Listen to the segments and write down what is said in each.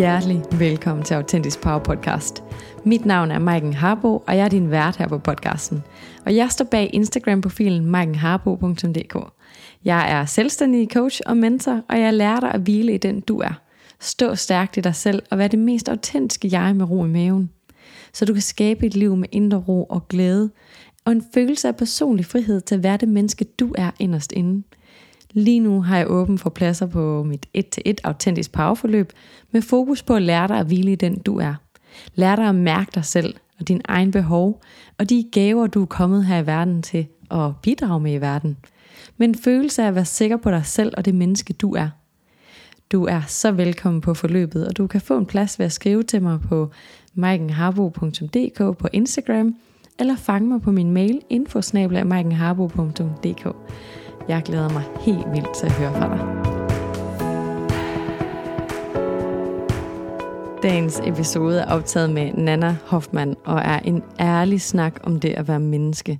Hjertelig velkommen til Autentisk Power Podcast. Mit navn er Maiken Harbo, og jeg er din vært her på podcasten. Og jeg står bag Instagram-profilen maikenharbo.dk. Jeg er selvstændig coach og mentor, og jeg lærer dig at hvile i den du er. Stå stærkt i dig selv og være det mest autentiske jeg med ro i maven. Så du kan skabe et liv med indre ro og glæde, og en følelse af personlig frihed til at være det menneske du er inderst inde. Lige nu har jeg åben for pladser på mit 1-1 autentisk powerforløb med fokus på at lære dig at hvile i den du er. Lær dig at mærke dig selv og din egen behov og de gaver du er kommet her i verden til at bidrage med i verden. Men følelse af at være sikker på dig selv og det menneske du er. Du er så velkommen på forløbet, og du kan få en plads ved at skrive til mig på maikenharbo.dk på Instagram, eller fange mig på min mail infosnabla.maikenharbo.dk. Jeg glæder mig helt vildt til at høre fra dig. Dagens episode er optaget med Nana Hoffmann og er en ærlig snak om det at være menneske.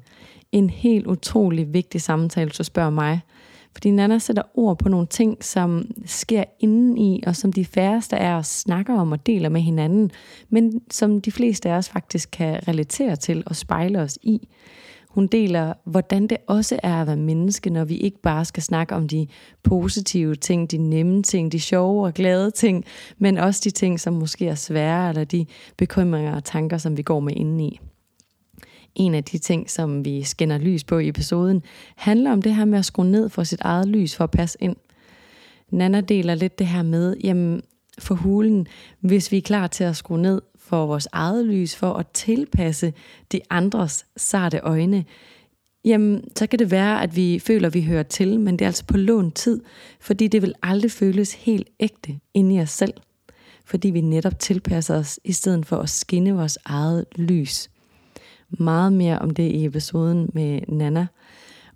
En helt utrolig vigtig samtale, så spørger mig. Fordi Nana sætter ord på nogle ting, som sker indeni, og som de færreste af os snakker om og deler med hinanden, men som de fleste af os faktisk kan relatere til og spejle os i. Hun deler, hvordan det også er at være menneske, når vi ikke bare skal snakke om de positive ting, de nemme ting, de sjove og glade ting, men også de ting, som måske er svære, eller de bekymringer og tanker, som vi går med indeni. En af de ting, som vi skinner lys på i episoden, handler om det her med at skrue ned for sit eget lys for at passe ind. Nana deler lidt det her med, jamen for hulen, hvis vi er klar til at skrue ned for vores eget lys, for at tilpasse de andres sarte øjne, jamen så kan det være, at vi føler, at vi hører til, men det er altså på lån tid, fordi det vil aldrig føles helt ægte inde i os selv, fordi vi netop tilpasser os, i stedet for at skinne vores eget lys. Meget mere om det i episoden med Nana.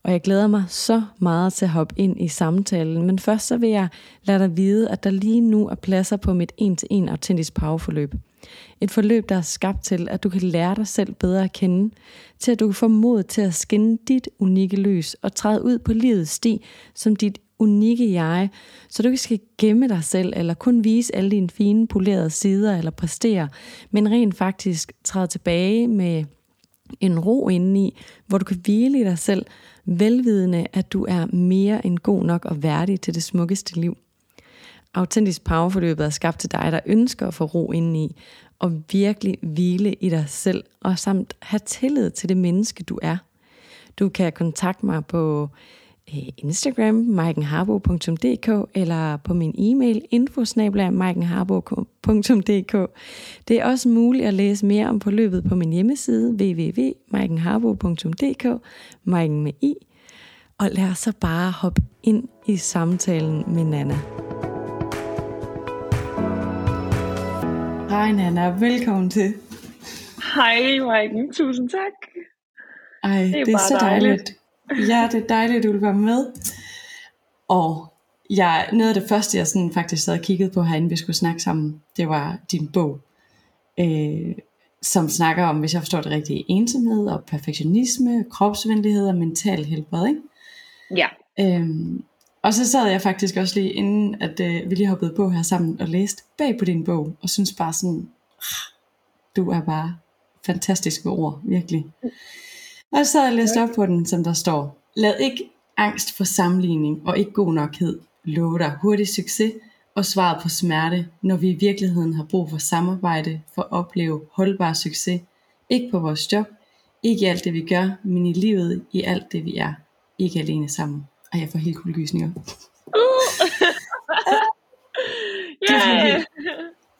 Og jeg glæder mig så meget til at hoppe ind i samtalen, men først så vil jeg lade dig vide, at der lige nu er pladser på mit 1-til-1 autentisk powerforløb. Et forløb, der er skabt til, at du kan lære dig selv bedre at kende, til at du kan få mod til at skinne dit unikke lys og træde ud på livets sti som dit unikke jeg, så du ikke skal gemme dig selv eller kun vise alle dine fine polerede sider eller præstere, men rent faktisk træde tilbage med en ro indeni, hvor du kan hvile i dig selv, velvidende, at du er mere end god nok og værdig til det smukkeste liv. Autentisk powerforløbet er skabt til dig, der ønsker at få ro indeni, og virkelig hvile i dig selv, og samt have tillid til det menneske, du er. Du kan kontakte mig på øh, Instagram, maikenharbo.dk, eller på min e-mail, infosnabla.maikenharbo.dk. Det er også muligt at læse mere om forløbet på min hjemmeside, www.maikenharbo.dk, Maiken med i. Og lad os så bare hoppe ind i samtalen med Nana. Hej Nana, velkommen til. Hej Maiken, tusind tak. Ej, det er, det er så dejligt. dejligt. Ja, det er dejligt, at du vil være med. Og jeg, noget af det første, jeg sådan faktisk sad og kiggede på herinde, vi skulle snakke sammen, det var din bog, øh, som snakker om, hvis jeg forstår det rigtigt, ensomhed og perfektionisme, kropsvenlighed og mental helbred, ikke? Ja. Øhm, og så sad jeg faktisk også lige inden, at øh, vi lige hoppede på her sammen og læste bag på din bog, og synes bare sådan, ah, du er bare fantastisk med ord, virkelig. Og så sad jeg og læste op på den, som der står, lad ikke angst for sammenligning og ikke god nokhed love dig hurtig succes og svaret på smerte, når vi i virkeligheden har brug for samarbejde for at opleve holdbar succes. Ikke på vores job, ikke i alt det vi gør, men i livet, i alt det vi er. Ikke alene sammen. Ej, jeg får helt kuldegysninger. Uh. yeah.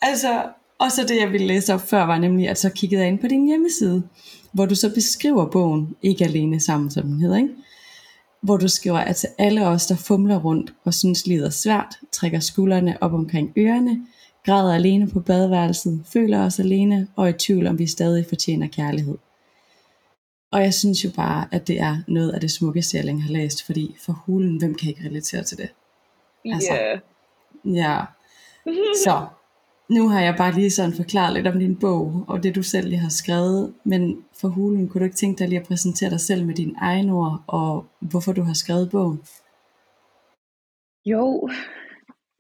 Altså, og så det jeg ville læse op før var nemlig, at så kiggede jeg ind på din hjemmeside, hvor du så beskriver bogen, ikke alene sammen, som den hedder, ikke? hvor du skriver, at til alle os, der fumler rundt og synes livet er svært, trækker skuldrene op omkring ørerne, græder alene på badeværelset, føler os alene og er i tvivl om vi stadig fortjener kærlighed. Og jeg synes jo bare, at det er noget af det smukkeste, jeg længe har læst, fordi for hulen, hvem kan ikke relatere til det? Altså, yeah. Ja. Så, nu har jeg bare lige sådan forklaret lidt om din bog, og det du selv lige har skrevet, men for hulen, kunne du ikke tænke dig lige at præsentere dig selv med dine egne ord, og hvorfor du har skrevet bogen? Jo,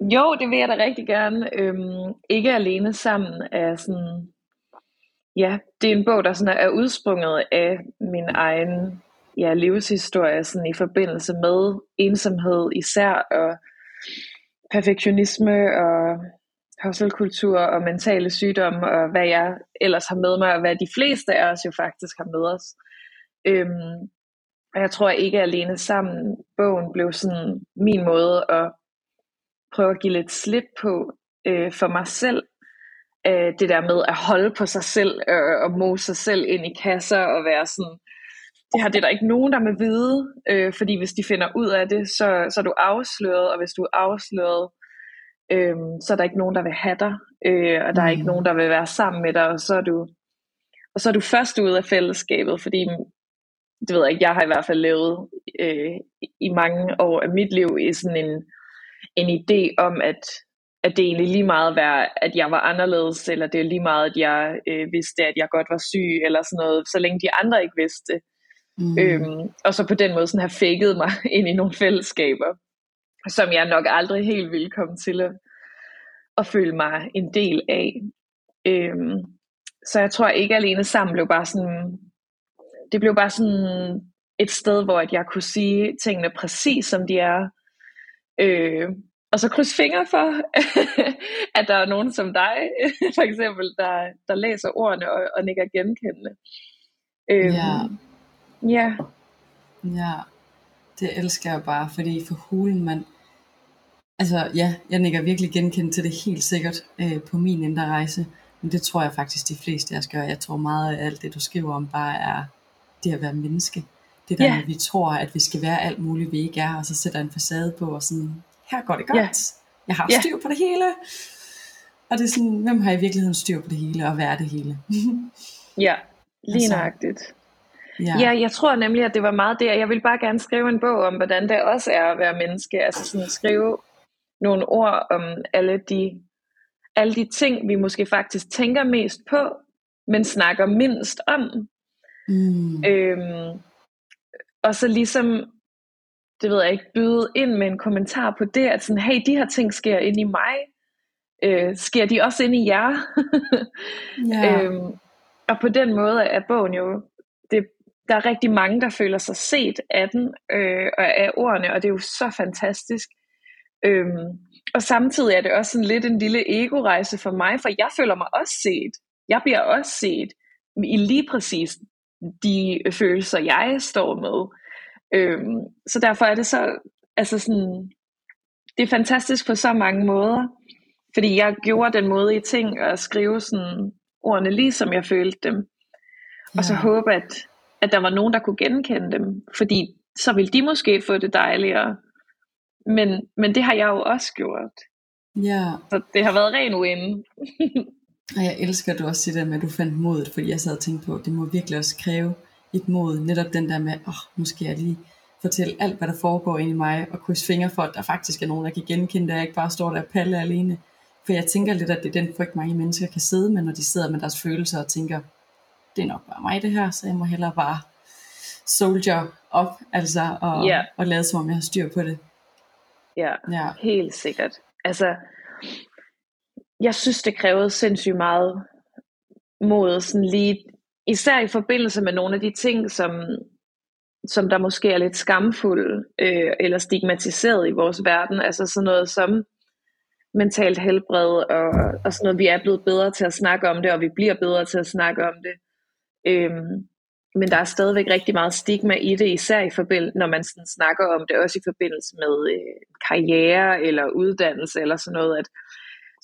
Jo, det vil jeg da rigtig gerne. Øhm, ikke alene sammen er sådan... Ja, det er en bog, der sådan er udsprunget af min egen ja, livshistorie sådan i forbindelse med ensomhed især, og perfektionisme og hustle-kultur og mentale sygdomme, og hvad jeg ellers har med mig, og hvad de fleste af os jo faktisk har med os. Øhm, og jeg tror ikke alene sammen, bogen blev sådan min måde at prøve at give lidt slip på øh, for mig selv. Øh, det der med at holde på sig selv øh, og mose sig selv ind i kasser og være sådan, det her det er der ikke nogen, der vil vide, øh, fordi hvis de finder ud af det, så, så er du afsløret, og hvis du er afsløret, øh, så er der ikke nogen, der vil have dig, øh, og der er ikke mm. nogen, der vil være sammen med dig, og så er du, og så er du først ude af fællesskabet, fordi det ved jeg ikke, jeg har i hvert fald levet øh, i mange år af mit liv i sådan en, en idé om, at, at det egentlig lige meget var, at jeg var anderledes, eller det er lige meget, at jeg øh, vidste, at jeg godt var syg, eller sådan noget, så længe de andre ikke vidste det. Mm. Øhm, og så på den måde sådan have faked mig ind i nogle fællesskaber, som jeg nok aldrig helt ville komme til at, at føle mig en del af. Øhm, så jeg tror ikke alene sammen blev bare sådan det blev bare sådan et sted, hvor at jeg kunne sige tingene præcis som de er. Øh, og så kryds fingre for, at der er nogen som dig, for eksempel, der, der læser ordene og, og nikker genkendende. Øh, ja. Ja. Ja, det elsker jeg bare, fordi for hulen, man, altså ja, jeg nikker virkelig genkendt til det helt sikkert øh, på min indre rejse, men det tror jeg faktisk de fleste af os gør. Jeg tror meget af alt det, du skriver om, bare er det at være menneske. Det der, yeah. vi tror, at vi skal være alt muligt, vi ikke er, og så sætter en facade på, og sådan, her går det godt. Yeah. Jeg har styr på det hele. Og det er sådan, hvem har i virkeligheden styr på det hele, og hvad er det hele? ja, lige altså, nøjagtigt. Ja. ja, jeg tror nemlig, at det var meget det, jeg vil bare gerne skrive en bog om, hvordan det også er at være menneske. Altså sådan skrive nogle ord om alle de, alle de ting, vi måske faktisk tænker mest på, men snakker mindst om. Mm. Øhm, og så ligesom, det ved jeg ikke, byde ind med en kommentar på det, at sådan, hey, de her ting sker ind i mig. Øh, sker de også ind i jer? yeah. øhm, og på den måde er bogen jo, det, der er rigtig mange, der føler sig set af den, øh, og af ordene, og det er jo så fantastisk. Øhm, og samtidig er det også sådan lidt en lille ego-rejse for mig, for jeg føler mig også set. Jeg bliver også set i lige præcis de følelser, jeg står med. Øhm, så derfor er det så, altså sådan, det er fantastisk på så mange måder, fordi jeg gjorde den måde i ting at skrive sådan ordene lige som jeg følte dem. Ja. Og så håbe, at, at der var nogen, der kunne genkende dem, fordi så ville de måske få det dejligere. Men, men det har jeg jo også gjort. Ja. Så det har været ren uinde. Og jeg elsker, at du også siger det med, at du fandt modet, fordi jeg sad og tænkte på, at det må virkelig også kræve et mod, netop den der med, åh, oh, nu skal jeg lige fortælle alt, hvad der foregår inde i mig, og krydse fingre for, at der faktisk er nogen, der kan genkende, at jeg ikke bare står der og palle alene. For jeg tænker lidt, at det er den frygt, mange mennesker kan sidde med, når de sidder med deres følelser og tænker, det er nok bare mig det her, så jeg må hellere bare soldier op, altså, og, yeah. og lade som om jeg har styr på det. Ja, ja. helt sikkert. Altså, jeg synes, det krævede sindssygt meget mod, sådan lige, især i forbindelse med nogle af de ting, som, som der måske er lidt skamfulde øh, eller stigmatiseret i vores verden. Altså sådan noget som mentalt helbred og, og sådan noget. Vi er blevet bedre til at snakke om det, og vi bliver bedre til at snakke om det. Øhm, men der er stadigvæk rigtig meget stigma i det, især i forbindelse, når man sådan snakker om det, også i forbindelse med øh, karriere eller uddannelse eller sådan noget, at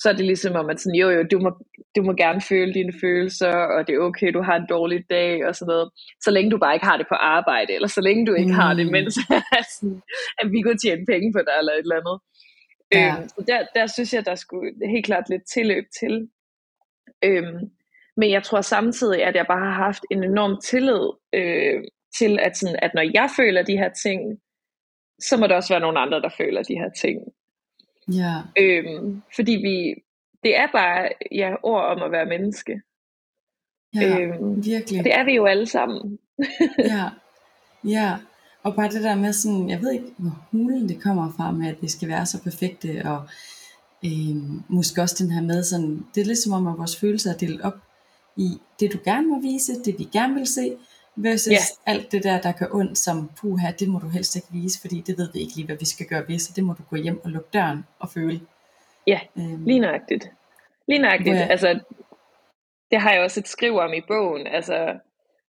så er det ligesom om, at sådan, jo jo, du må, du må gerne føle dine følelser, og det er okay, du har en dårlig dag, og sådan noget. Så længe du bare ikke har det på arbejde, eller så længe du ikke mm. har det, mm. mens sådan, at vi kunne tjene penge på dig, eller et eller andet. Ja. Øhm, så der, der synes jeg, der skulle helt klart lidt tilløb til. Øhm, men jeg tror samtidig, at jeg bare har haft en enorm tillid øh, til, at, sådan, at når jeg føler de her ting, så må der også være nogle andre, der føler de her ting. Ja. Øhm, fordi vi, det er bare ja, ord om at være menneske. Ja, øhm, virkelig. Det er vi jo alle sammen. ja, ja. Og bare det der med sådan, jeg ved ikke, hvor hulen det kommer fra med, at vi skal være så perfekte, og Øh, måske også den her med sådan, det er lidt som om, at vores følelser er delt op i det, du gerne må vise, det vi gerne vil se, versus yeah. alt det der, der gør ondt, som puha, det må du helst ikke vise, fordi det ved vi ikke lige, hvad vi skal gøre ved, så det må du gå hjem og lukke døren og føle. Ja, øhm, lige nøjagtigt. Lige nøjagtigt. Jeg... Altså, det har jeg også et skriv om i bogen, altså,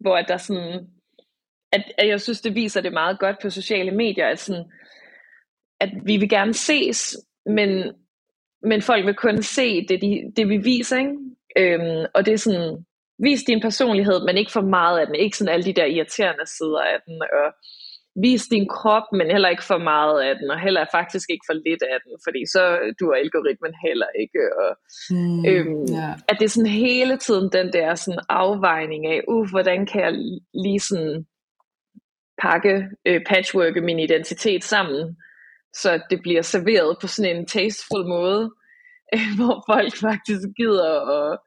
hvor der sådan, at, at jeg synes, det viser det meget godt på sociale medier, at, sådan, at vi vil gerne ses, men, men folk vil kun se det, de, det vi viser, ikke? Øhm, og det er sådan, vis din personlighed, men ikke for meget af den, ikke sådan alle de der irriterende sider af den, og vis din krop, men heller ikke for meget af den, og heller faktisk ikke for lidt af den, fordi så du er algoritmen heller ikke. Og, mm, øhm, yeah. At det er sådan hele tiden den der sådan afvejning af, uh, hvordan kan jeg lige sådan pakke, øh, patchworke min identitet sammen, så det bliver serveret på sådan en tasteful måde, øh, hvor folk faktisk gider at,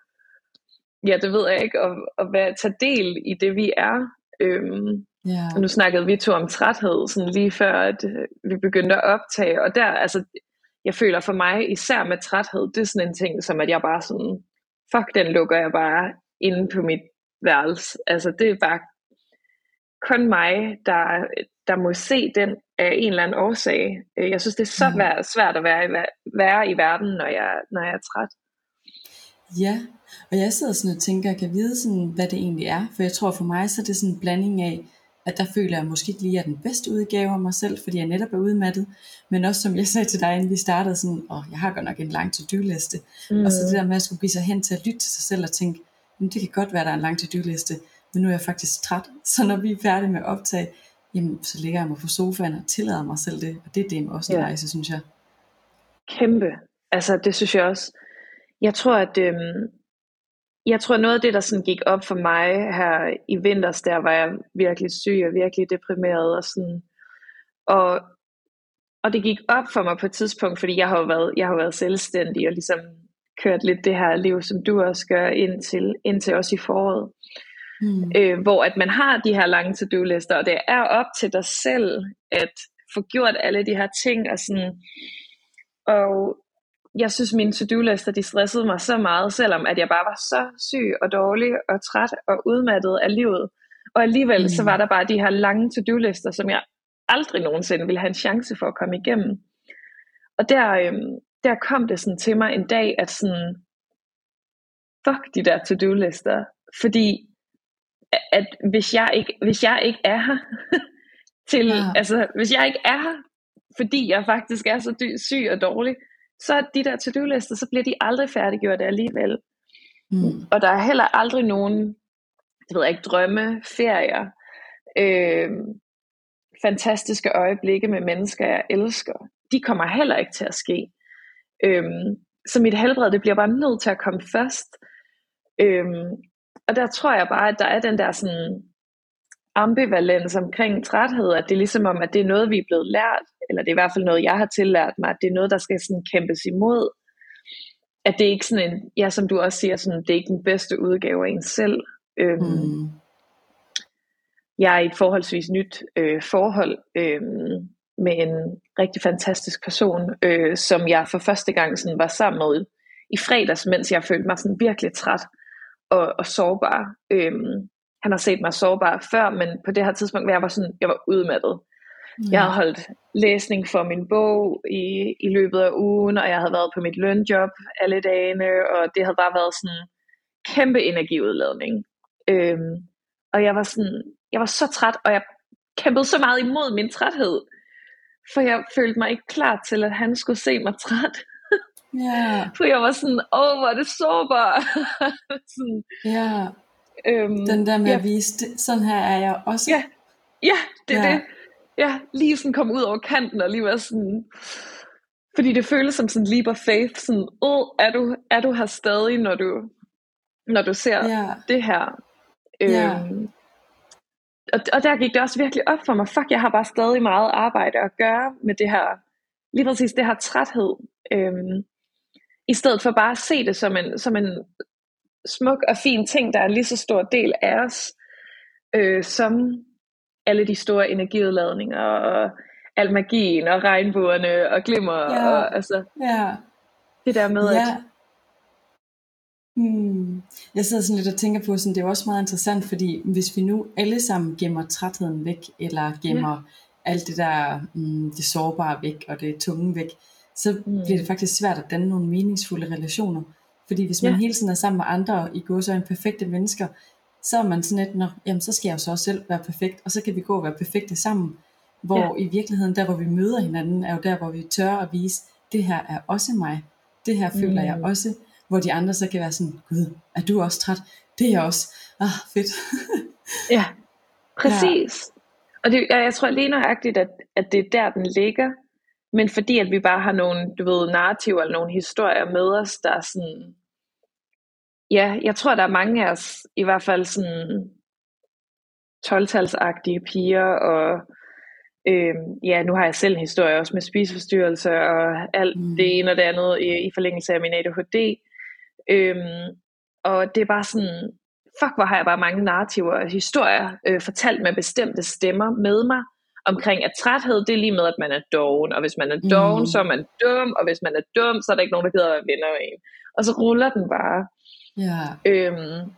ja, det ved jeg ikke, at, at være, tage del i det, vi er. Øhm, Yeah. Og nu snakkede vi to om træthed, sådan lige før at øh, vi begyndte at optage, og der, altså, jeg føler for mig, især med træthed, det er sådan en ting, som at jeg bare sådan, fuck, den lukker jeg bare inde på mit værelse. Altså, det er bare kun mig, der, der må se den af en eller anden årsag. Øh, jeg synes, det er så mm. svært at være i, være i verden, når jeg, når jeg er træt. Ja, og jeg sidder sådan og tænker, jeg kan vide sådan, hvad det egentlig er. For jeg tror for mig, så er det sådan en blanding af, at der føler jeg måske ikke lige er den bedste udgave af mig selv, fordi jeg netop er udmattet. Men også som jeg sagde til dig, inden vi startede, sådan, åh, jeg har godt nok en lang to-do-liste. Mm. Og så det der med at skulle blive så hen til at lytte til sig selv og tænke, men det kan godt være, der er en lang to-do-liste, men nu er jeg faktisk træt. Så når vi er færdige med at optage, jamen, så ligger jeg mig på sofaen og tillader mig selv det. Og det er det også en ja. rejse, synes jeg. Kæmpe. Altså, det synes jeg også. Jeg tror, at øhm, jeg tror noget af det, der sådan gik op for mig her i vinters, der var jeg virkelig syg og virkelig deprimeret og sådan. Og, og det gik op for mig på et tidspunkt, fordi jeg har jo været, jeg har været selvstændig og ligesom kørt lidt det her liv, som du også gør indtil, indtil også i foråret. Mm. Øh, hvor at man har de her lange to-do-lister, og det er op til dig selv at få gjort alle de her ting, og sådan, og jeg synes, mine to-do-lister, de stressede mig så meget, selvom at jeg bare var så syg og dårlig og træt og udmattet af livet. Og alligevel mm. så var der bare de her lange to-do-lister, som jeg aldrig nogensinde ville have en chance for at komme igennem. Og der, øhm, der kom det sådan til mig en dag, at sådan, fuck de der to-do-lister. Fordi at hvis jeg ikke, hvis jeg ikke er her, til, ja. altså hvis jeg ikke er her, fordi jeg faktisk er så dy- syg og dårlig, så de der to-do-lister, så bliver de aldrig færdiggjort alligevel. Mm. Og der er heller aldrig nogen, det ved jeg ikke, drømme, ferier, øh, fantastiske øjeblikke med mennesker, jeg elsker. De kommer heller ikke til at ske. Øh, så mit helbred, det bliver bare nødt til at komme først. Øh, og der tror jeg bare, at der er den der sådan ambivalens omkring træthed, at det er ligesom om, at det er noget, vi er blevet lært, eller det er i hvert fald noget, jeg har tillært mig, at det er noget, der skal sådan kæmpes imod. At det er ikke sådan en, ja, som du også siger, sådan, det er ikke den bedste udgave af en selv. Øhm, mm. Jeg er i et forholdsvis nyt øh, forhold øh, med en rigtig fantastisk person, øh, som jeg for første gang sådan var sammen med i fredags, mens jeg følte mig sådan virkelig træt og, og sårbar. Øh, han har set mig sårbar før, men på det her tidspunkt, hvor jeg var sådan, jeg var udmattet. Mm. Jeg havde holdt læsning for min bog i, i løbet af ugen, og jeg havde været på mit lønjob alle dagene, og det havde bare været sådan kæmpe energiudladning. Øhm, og jeg var sådan, jeg var så træt, og jeg kæmpede så meget imod min træthed, for jeg følte mig ikke klar til, at han skulle se mig træt. Yeah. For jeg var sådan, åh, hvor er det sårbar. sådan, yeah. Øhm, Den der med ja. at vise, sådan her er jeg også. Ja, ja det er ja. det ja, lige sådan komme ud over kanten og lige være sådan, fordi det føles som sådan leap of faith, sådan, åh, er du, er du her stadig, når du, når du ser yeah. det her? Øhm, og, og der gik det også virkelig op for mig, fuck, jeg har bare stadig meget arbejde at gøre med det her, lige præcis det her træthed, øhm, i stedet for bare at se det som en, som en smuk og fin ting, der er en lige så stor del af os, øh, som alle de store energiudladninger og al magien og regnbuerne og glimmer. Ja. Og, altså, ja. Det der med, ja. at... Hmm. Jeg sidder sådan lidt og tænker på, sådan, det er også meget interessant, fordi hvis vi nu alle sammen gemmer trætheden væk, eller gemmer ja. alt det der, mm, det sårbare væk, og det tunge væk, så mm. bliver det faktisk svært at danne nogle meningsfulde relationer. Fordi hvis man ja. hele tiden er sammen med andre i går så en perfekte mennesker, så er man sådan lidt, Nå, jamen så skal jeg jo så også selv være perfekt, og så kan vi gå og være perfekte sammen. Hvor ja. i virkeligheden, der hvor vi møder hinanden, er jo der, hvor vi tør at vise, det her er også mig. Det her føler mm. jeg også. Hvor de andre så kan være sådan, gud, er du også træt? Det er jeg også. Ah, fedt. ja, præcis. Ja. Og det, jeg, jeg tror lige nøjagtigt, at, at det er der, den ligger. Men fordi at vi bare har nogle, du ved, narrativer eller nogle historier med os, der er sådan, ja, jeg tror, der er mange af os, i hvert fald sådan 12-talsagtige piger, og øh, ja, nu har jeg selv en historie også med spiseforstyrrelser, og alt mm. det ene og det andet i, i forlængelse af min ADHD. Øh, og det er bare sådan, fuck, hvor har jeg bare mange narrativer og historier øh, fortalt med bestemte stemmer med mig, omkring, at træthed, det er lige med, at man er doven, og hvis man er doven, mm. så er man dum, og hvis man er dum, så er der ikke nogen, der gider at være venner med en. Og så ruller den bare. Ja. Øhm,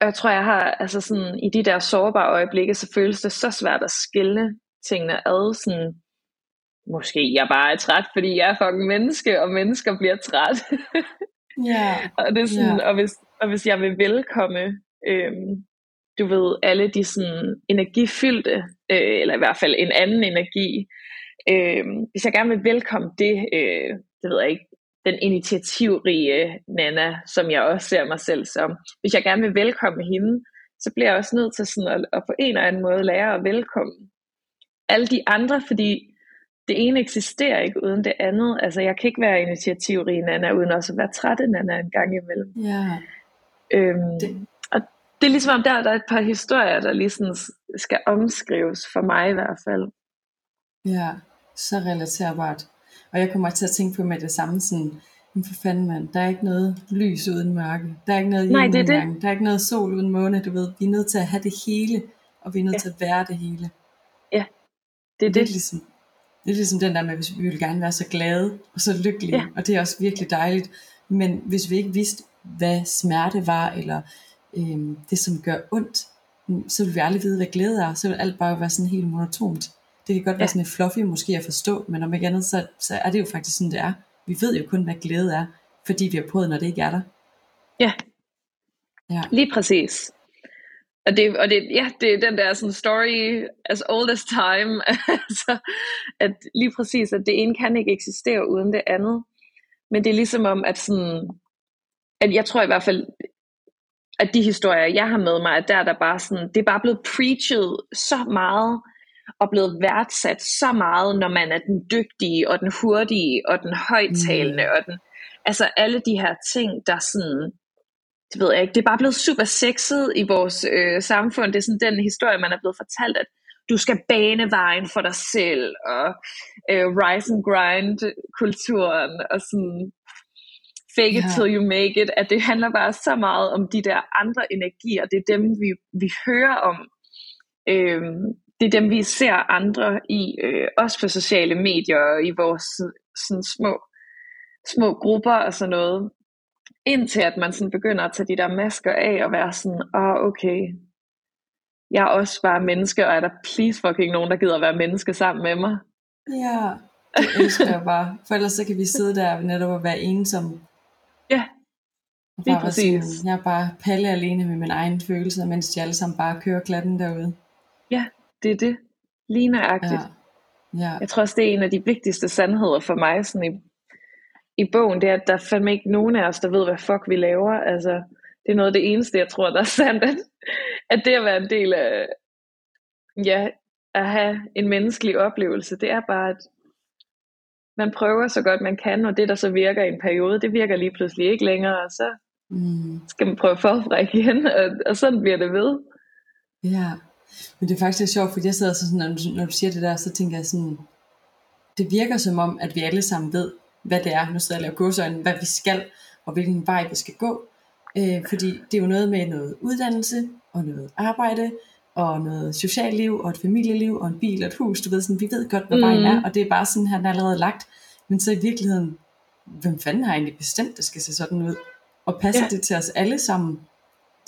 og jeg tror, jeg har, altså sådan, i de der sårbare øjeblikke, så føles det så svært at skille tingene ad, sådan, måske jeg bare er træt, fordi jeg er fucking menneske, og mennesker bliver træt. ja. og, det er sådan, yeah. og, hvis, og hvis jeg vil velkomme, øhm, du ved, alle de sådan energifyldte, øh, eller i hvert fald en anden energi, øh, hvis jeg gerne vil velkomme det, øh, det ved jeg ikke, den initiativrige Nana, som jeg også ser mig selv som. Hvis jeg gerne vil velkomme hende, så bliver jeg også nødt til sådan at, at på en eller anden måde lære at velkomme alle de andre, fordi det ene eksisterer ikke uden det andet. Altså jeg kan ikke være initiativrig Nana, uden også at være træt af Nana en gang imellem. Ja. Øhm, det, det er ligesom om der, der er et par historier, der lige sådan skal omskrives, for mig i hvert fald. Ja, så relaterbart. Og jeg kommer til at tænke på med det samme sådan, men for fanden mand, der er ikke noget lys uden mørke. Der er ikke noget Nej, det er det. Der er ikke noget sol uden måne, du ved. Vi er nødt til at have det hele, og vi er nødt ja. til at være det hele. Ja, det er det. Det er ligesom, det er ligesom den der med, hvis vi vil gerne være så glade og så lykkelige, ja. og det er også virkelig dejligt. Men hvis vi ikke vidste, hvad smerte var, eller øh, det, som gør ondt, så vil vi aldrig vide, hvad glæde er. Så vil alt bare være sådan helt monotont. Det kan godt være sådan lidt fluffy måske at forstå, men om ikke andet, så, så er det jo faktisk sådan, det er. Vi ved jo kun, hvad glæde er, fordi vi har prøvet, når det ikke er der. Ja, ja. lige præcis. Og det, og det, ja, det er den der sådan story as old as time, altså, at lige præcis, at det ene kan ikke eksistere uden det andet. Men det er ligesom om, at sådan, at jeg tror i hvert fald, at de historier, jeg har med mig, at der er der bare sådan, det er bare blevet preached så meget, og blevet værdsat så meget, når man er den dygtige, og den hurtige, og den højtalende, mm. og den, altså alle de her ting, der sådan, det ved jeg ikke, det er bare blevet super sexet i vores øh, samfund, det er sådan den historie, man er blevet fortalt, at du skal bane vejen for dig selv, og øh, rise and grind kulturen, og sådan, fake it yeah. till you make it, at det handler bare så meget om de der andre energier, det er dem, vi, vi hører om. Øhm, det er dem, vi ser andre i, øh, også på sociale medier og i vores sådan små, små grupper og sådan noget. Indtil at man sådan begynder at tage de der masker af og være sådan, åh oh, okay, jeg er også bare menneske, og er der please fucking nogen, der gider at være menneske sammen med mig? Ja, det elsker jeg bare. For ellers så kan vi sidde der netop og være ensomme Ja, lige præcis. Sådan, jeg er bare palle alene med min egen følelse, mens de alle sammen bare kører klatten derude. Ja, det er det. Lige nøjagtigt. Ja. Ja. Jeg tror også, det er en af de vigtigste sandheder for mig sådan i, i bogen, det er, at der er fandme ikke nogen af os, der ved, hvad fuck vi laver. Altså, det er noget af det eneste, jeg tror, der er sandt, at, at det at være en del af, ja, at have en menneskelig oplevelse, det er bare, at man prøver så godt man kan, og det der så virker i en periode, det virker lige pludselig ikke længere, og så mm. skal man prøve forfra igen, og, og sådan bliver det ved. Ja, men det er faktisk sjovt, fordi jeg sidder så sådan, når du, når du siger det der, så tænker jeg sådan, det virker som om, at vi alle sammen ved, hvad det er, nu sidder jeg og laver godsøjne, hvad vi skal, og hvilken vej vi skal gå. Øh, fordi det er jo noget med noget uddannelse, og noget arbejde, og noget socialt liv, og et familieliv, og en bil og et hus, du ved sådan, vi ved godt, hvad mm. vejen er, og det er bare sådan, han er allerede lagt, men så i virkeligheden, hvem fanden har egentlig bestemt, det skal se sådan ud? Og passer ja. det til os alle sammen?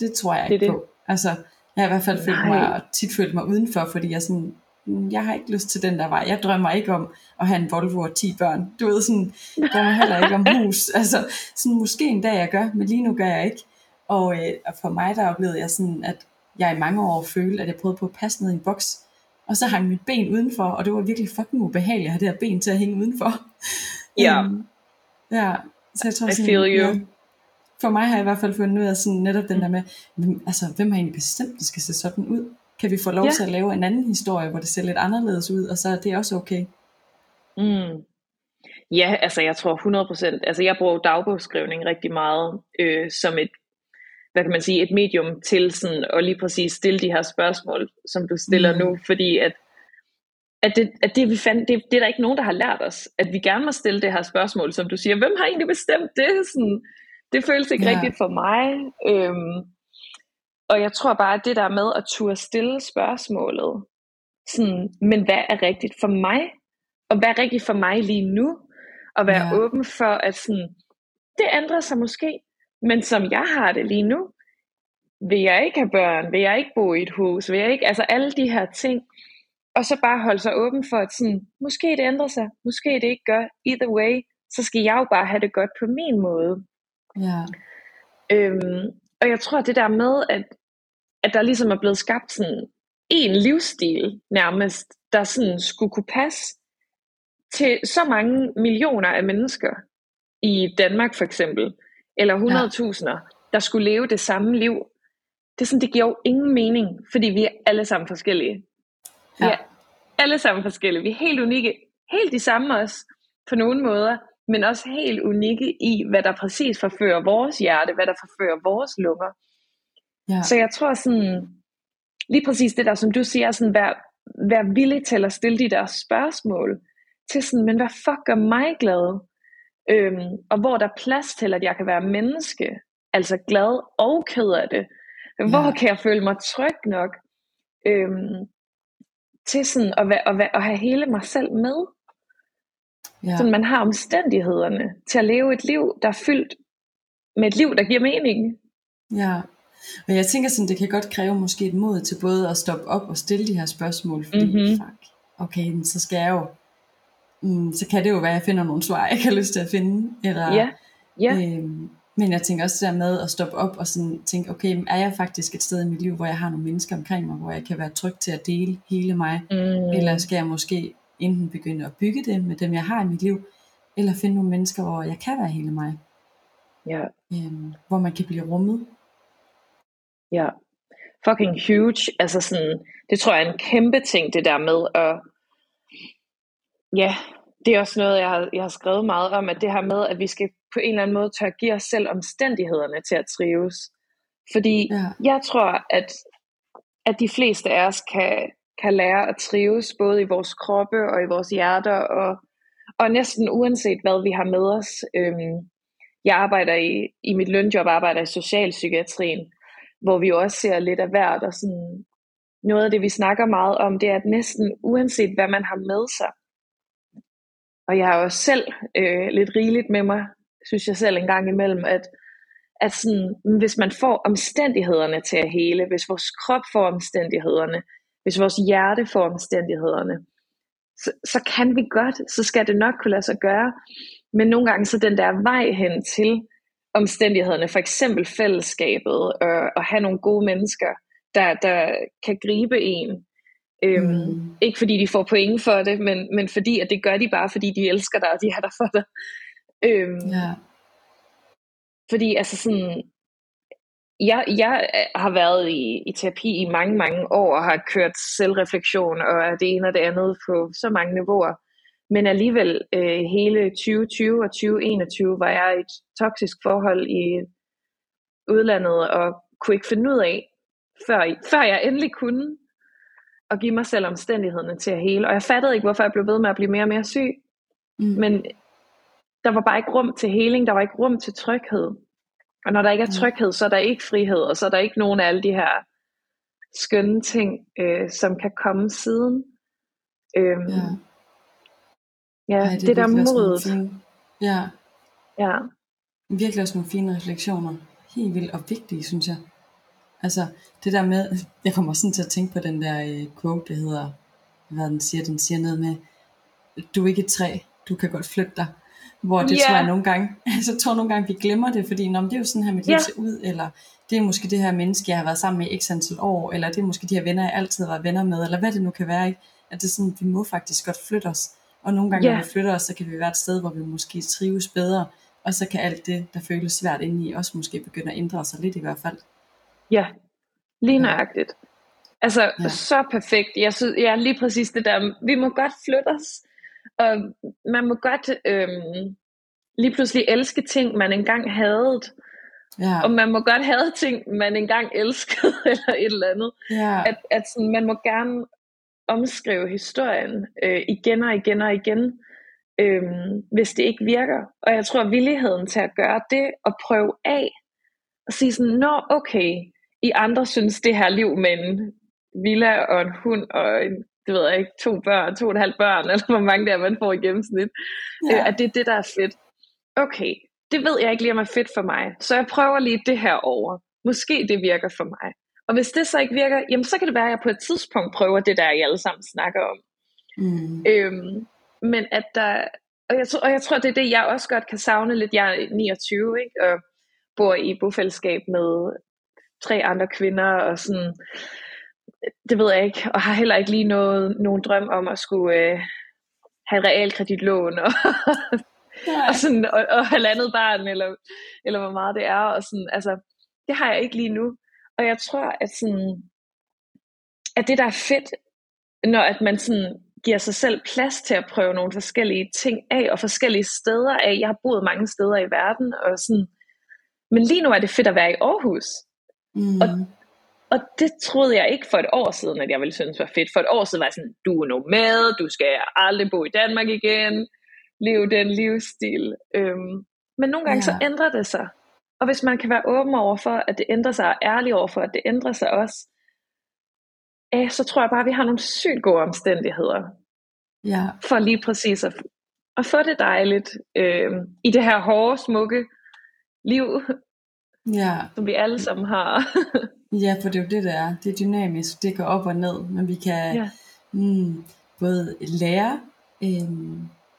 Det tror jeg ikke det på. Altså, jeg har i hvert fald følt mig, tit følt mig udenfor, fordi jeg sådan, mm, jeg har ikke lyst til den der vej. Jeg drømmer ikke om at have en Volvo og 10 børn. Du ved sådan, jeg drømmer heller ikke om hus. Altså, sådan måske en dag jeg gør, men lige nu gør jeg ikke. Og, øh, og for mig der oplevede jeg sådan, at jeg i mange år følte, at jeg prøvede på at passe ned i en boks. Og så hang mit ben udenfor, og det var virkelig fucking ubehageligt at have det her ben til at hænge udenfor. Ja. um, ja, så jeg tror I sådan, feel you. Ja, for mig har jeg i hvert fald fundet ud af sådan netop den der med, altså hvem har egentlig bestemt, det skal se sådan ud? Kan vi få lov ja. til at lave en anden historie, hvor det ser lidt anderledes ud, og så er det også okay? Mm. Ja, altså jeg tror 100%, altså jeg bruger dagbogsskrivning rigtig meget øh, som et, hvad kan man sige, et medium til sådan at lige præcis stille de her spørgsmål, som du stiller mm. nu, fordi at at det, at det vi fandt, det, det er der ikke nogen, der har lært os, at vi gerne må stille det her spørgsmål, som du siger, hvem har egentlig bestemt det? Sådan, det føles ikke ja. rigtigt for mig. Øhm, og jeg tror bare, at det der med at turde stille spørgsmålet, sådan, men hvad er rigtigt for mig? Og hvad er rigtigt for mig lige nu? Og være ja. åben for, at sådan, det ændrer sig måske, men som jeg har det lige nu, vil jeg ikke have børn, vil jeg ikke bo i et hus, vil jeg ikke, altså alle de her ting, og så bare holde sig åben for, at sådan, måske det ændrer sig, måske det ikke gør, either way, så skal jeg jo bare have det godt på min måde. Ja. Øhm, og jeg tror, at det der med, at, at der ligesom er blevet skabt sådan en livsstil nærmest, der sådan skulle kunne passe til så mange millioner af mennesker i Danmark for eksempel, eller 100.000'er, ja. der skulle leve det samme liv. Det, er sådan, det giver jo ingen mening, fordi vi er alle sammen forskellige. Ja. Vi er alle sammen forskellige. Vi er helt unikke. Helt de samme også, på nogle måder men også helt unikke i, hvad der præcis forfører vores hjerte, hvad der forfører vores lunger. Ja. Så jeg tror sådan, lige præcis det der, som du siger, sådan vær, vær villig til at stille de der spørgsmål, til sådan, men hvad fuck gør mig glad? Øhm, og hvor der er plads til, at jeg kan være menneske, altså glad og ked af det. Hvor ja. kan jeg føle mig tryg nok? Øhm, til sådan at, være, at, være, at have hele mig selv med. Ja. Så man har omstændighederne til at leve et liv, der er fyldt med et liv, der giver mening. Ja, og jeg tænker sådan, det kan godt kræve måske et mod til både at stoppe op og stille de her spørgsmål, fordi mm-hmm. fuck, okay, så skal jeg jo, mm, så kan det jo være, at jeg finder nogle svar, jeg ikke har lyst til at finde, eller, ja. Ja. Øhm, men jeg tænker også det der med at stoppe op og sådan tænke, okay, er jeg faktisk et sted i mit liv, hvor jeg har nogle mennesker omkring mig, hvor jeg kan være tryg til at dele hele mig, mm. eller skal jeg måske enten begynde at bygge det med dem, jeg har i mit liv, eller finde nogle mennesker, hvor jeg kan være hele mig. Ja. Øhm, hvor man kan blive rummet. Ja. Fucking huge. Altså sådan, det tror jeg er en kæmpe ting, det der med at, ja, det er også noget, jeg har, jeg har skrevet meget om, at det her med, at vi skal på en eller anden måde tør give os selv omstændighederne til at trives. Fordi ja. jeg tror, at, at de fleste af os kan, kan lære at trives både i vores kroppe og i vores hjerter og, og næsten uanset hvad vi har med os. Øhm, jeg arbejder i, i mit lønjob arbejder i socialpsykiatrien, hvor vi også ser lidt af hvert, og sådan, noget af det vi snakker meget om, det er at næsten uanset hvad man har med sig, og jeg har også selv øh, lidt rigeligt med mig, synes jeg selv en gang imellem, at, at sådan, hvis man får omstændighederne til at hele, hvis vores krop får omstændighederne, hvis vores hjerte får omstændighederne, så, så kan vi godt, så skal det nok kunne lade sig gøre. Men nogle gange så den der vej hen til omstændighederne, for eksempel fællesskabet, og, og have nogle gode mennesker, der, der kan gribe en. Øhm, mm. Ikke fordi de får point for det, men, men fordi at det gør de bare, fordi de elsker dig, og de er der for dig. Øhm, ja. Fordi altså sådan, jeg, jeg har været i, i terapi i mange, mange år og har kørt selvreflektion og det ene og det andet på så mange niveauer. Men alligevel øh, hele 2020 og 2021 var jeg i et toksisk forhold i udlandet og kunne ikke finde ud af, før, før jeg endelig kunne, at give mig selv omstændighederne til at hele. Og jeg fattede ikke, hvorfor jeg blev ved med at blive mere og mere syg. Mm. Men der var bare ikke rum til heling, der var ikke rum til tryghed. Og når der ikke er tryghed, så er der ikke frihed, og så er der ikke nogen af alle de her skønne ting, øh, som kan komme siden. Øhm, ja, ja Ej, det, det der modet. Ja. Ja. Virkelig også nogle fine refleksioner. Helt vildt og vigtige, synes jeg. Altså, det der med, jeg kommer sådan til at tænke på den der øh, quote, der hedder, hvad den siger, den siger noget med, du er ikke et træ, du kan godt flytte dig. Hvor det yeah. tror jeg nogle gange, altså tror nogle gange, vi glemmer det, fordi når det er jo sådan her, mit liv yeah. ser ud, eller det er måske det her menneske, jeg har været sammen med i x antal år, eller det er måske de her venner, jeg altid har været venner med, eller hvad det nu kan være, ikke? at det er sådan, vi må faktisk godt flytte os. Og nogle gange, yeah. når vi flytter os, så kan vi være et sted, hvor vi måske trives bedre, og så kan alt det, der føles svært indeni, også måske begynde at ændre sig lidt i hvert fald. Ja, lige nøjagtigt. Altså, ja. så perfekt. Jeg synes, ja, lige præcis det der, vi må godt flytte os, og man må godt øhm, lige pludselig elske ting, man engang havde. Ja. Og man må godt have ting, man engang elskede, eller et eller andet. Ja. At, at sådan, man må gerne omskrive historien øh, igen og igen og igen, øh, hvis det ikke virker. Og jeg tror, villigheden til at gøre det, og prøve af, og sige sådan, nå okay, I andre synes det her liv med en villa og en hund og en, det ved jeg ikke, to børn, to og et halvt børn, eller hvor mange der man får i gennemsnit, ja. øh, at det er det, der er fedt. Okay, det ved jeg ikke lige om er fedt for mig, så jeg prøver lige det her over. Måske det virker for mig. Og hvis det så ikke virker, jamen så kan det være, at jeg på et tidspunkt prøver det der, I alle sammen snakker om. Mm. Øhm, men at der, og jeg, og jeg tror, det er det, jeg også godt kan savne lidt. Jeg er 29, ikke? og bor i bofællesskab med tre andre kvinder, og sådan, det ved jeg ikke, og har heller ikke lige noget, nogen drøm om at skulle øh, have et realkreditlån, og, og, sådan, og, og halvandet barn, eller, eller hvor meget det er, og sådan, altså, det har jeg ikke lige nu. Og jeg tror, at, sådan, at det, der er fedt, når at man sådan giver sig selv plads til at prøve nogle forskellige ting af, og forskellige steder af. Jeg har boet mange steder i verden, og sådan, men lige nu er det fedt at være i Aarhus. Mm. Og, og det troede jeg ikke for et år siden, at jeg ville synes var fedt. For et år siden var jeg sådan, du er nu med, du skal aldrig bo i Danmark igen, leve den livsstil. Øhm, men nogle gange ja. så ændrer det sig. Og hvis man kan være åben over for, at det ændrer sig, og ærlig over for, at det ændrer sig også, øh, så tror jeg bare, at vi har nogle sygt gode omstændigheder. Ja. For lige præcis at, at få det dejligt øh, i det her hårde, smukke liv, ja. som vi alle sammen har. ja, for det er jo det, der er. Det er dynamisk, det går op og ned, men vi kan ja. mm, både lære, øh,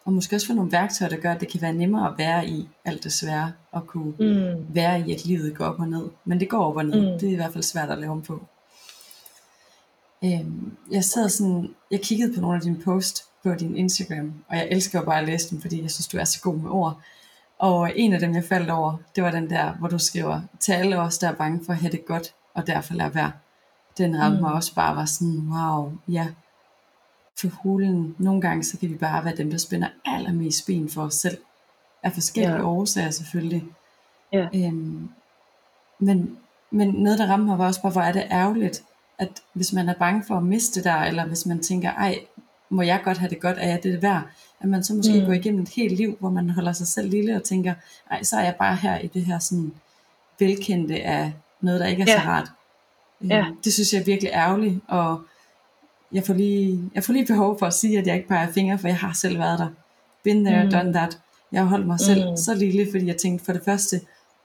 og måske også få nogle værktøjer, der gør, at det kan være nemmere at være i alt det svære, og kunne mm. være i, at livet går op og ned. Men det går op og ned. Mm. Det er i hvert fald svært at lave om på. Øhm, jeg sad sådan, jeg kiggede på nogle af dine posts på din Instagram, og jeg elsker jo bare at læse dem, fordi jeg synes, du er så god med ord. Og en af dem, jeg faldt over, det var den der, hvor du skriver, til alle os, der er bange for at have det godt, og derfor lade være. Den ramte mm. mig også bare var sådan, wow, ja, for hulen. Nogle gange, så kan vi bare være dem, der spænder allermest ben for os selv. Af forskellige ja. årsager selvfølgelig. Ja. Øhm, men, men noget, der ramte mig, var også bare, hvor er det ærgerligt, at hvis man er bange for at miste der, eller hvis man tænker, ej, må jeg godt have det godt, er jeg det værd, at man så måske mm. går igennem et helt liv, hvor man holder sig selv lille og tænker, ej, så er jeg bare her i det her sådan velkendte af noget, der ikke er ja. så rart. Ja. Øhm, det synes jeg er virkelig ærgerligt, og jeg får, lige, jeg får lige behov for at sige, at jeg ikke peger fingre, for jeg har selv været der. Been there, mm. done that. Jeg har holdt mig selv mm. så lille, fordi jeg tænkte for det første,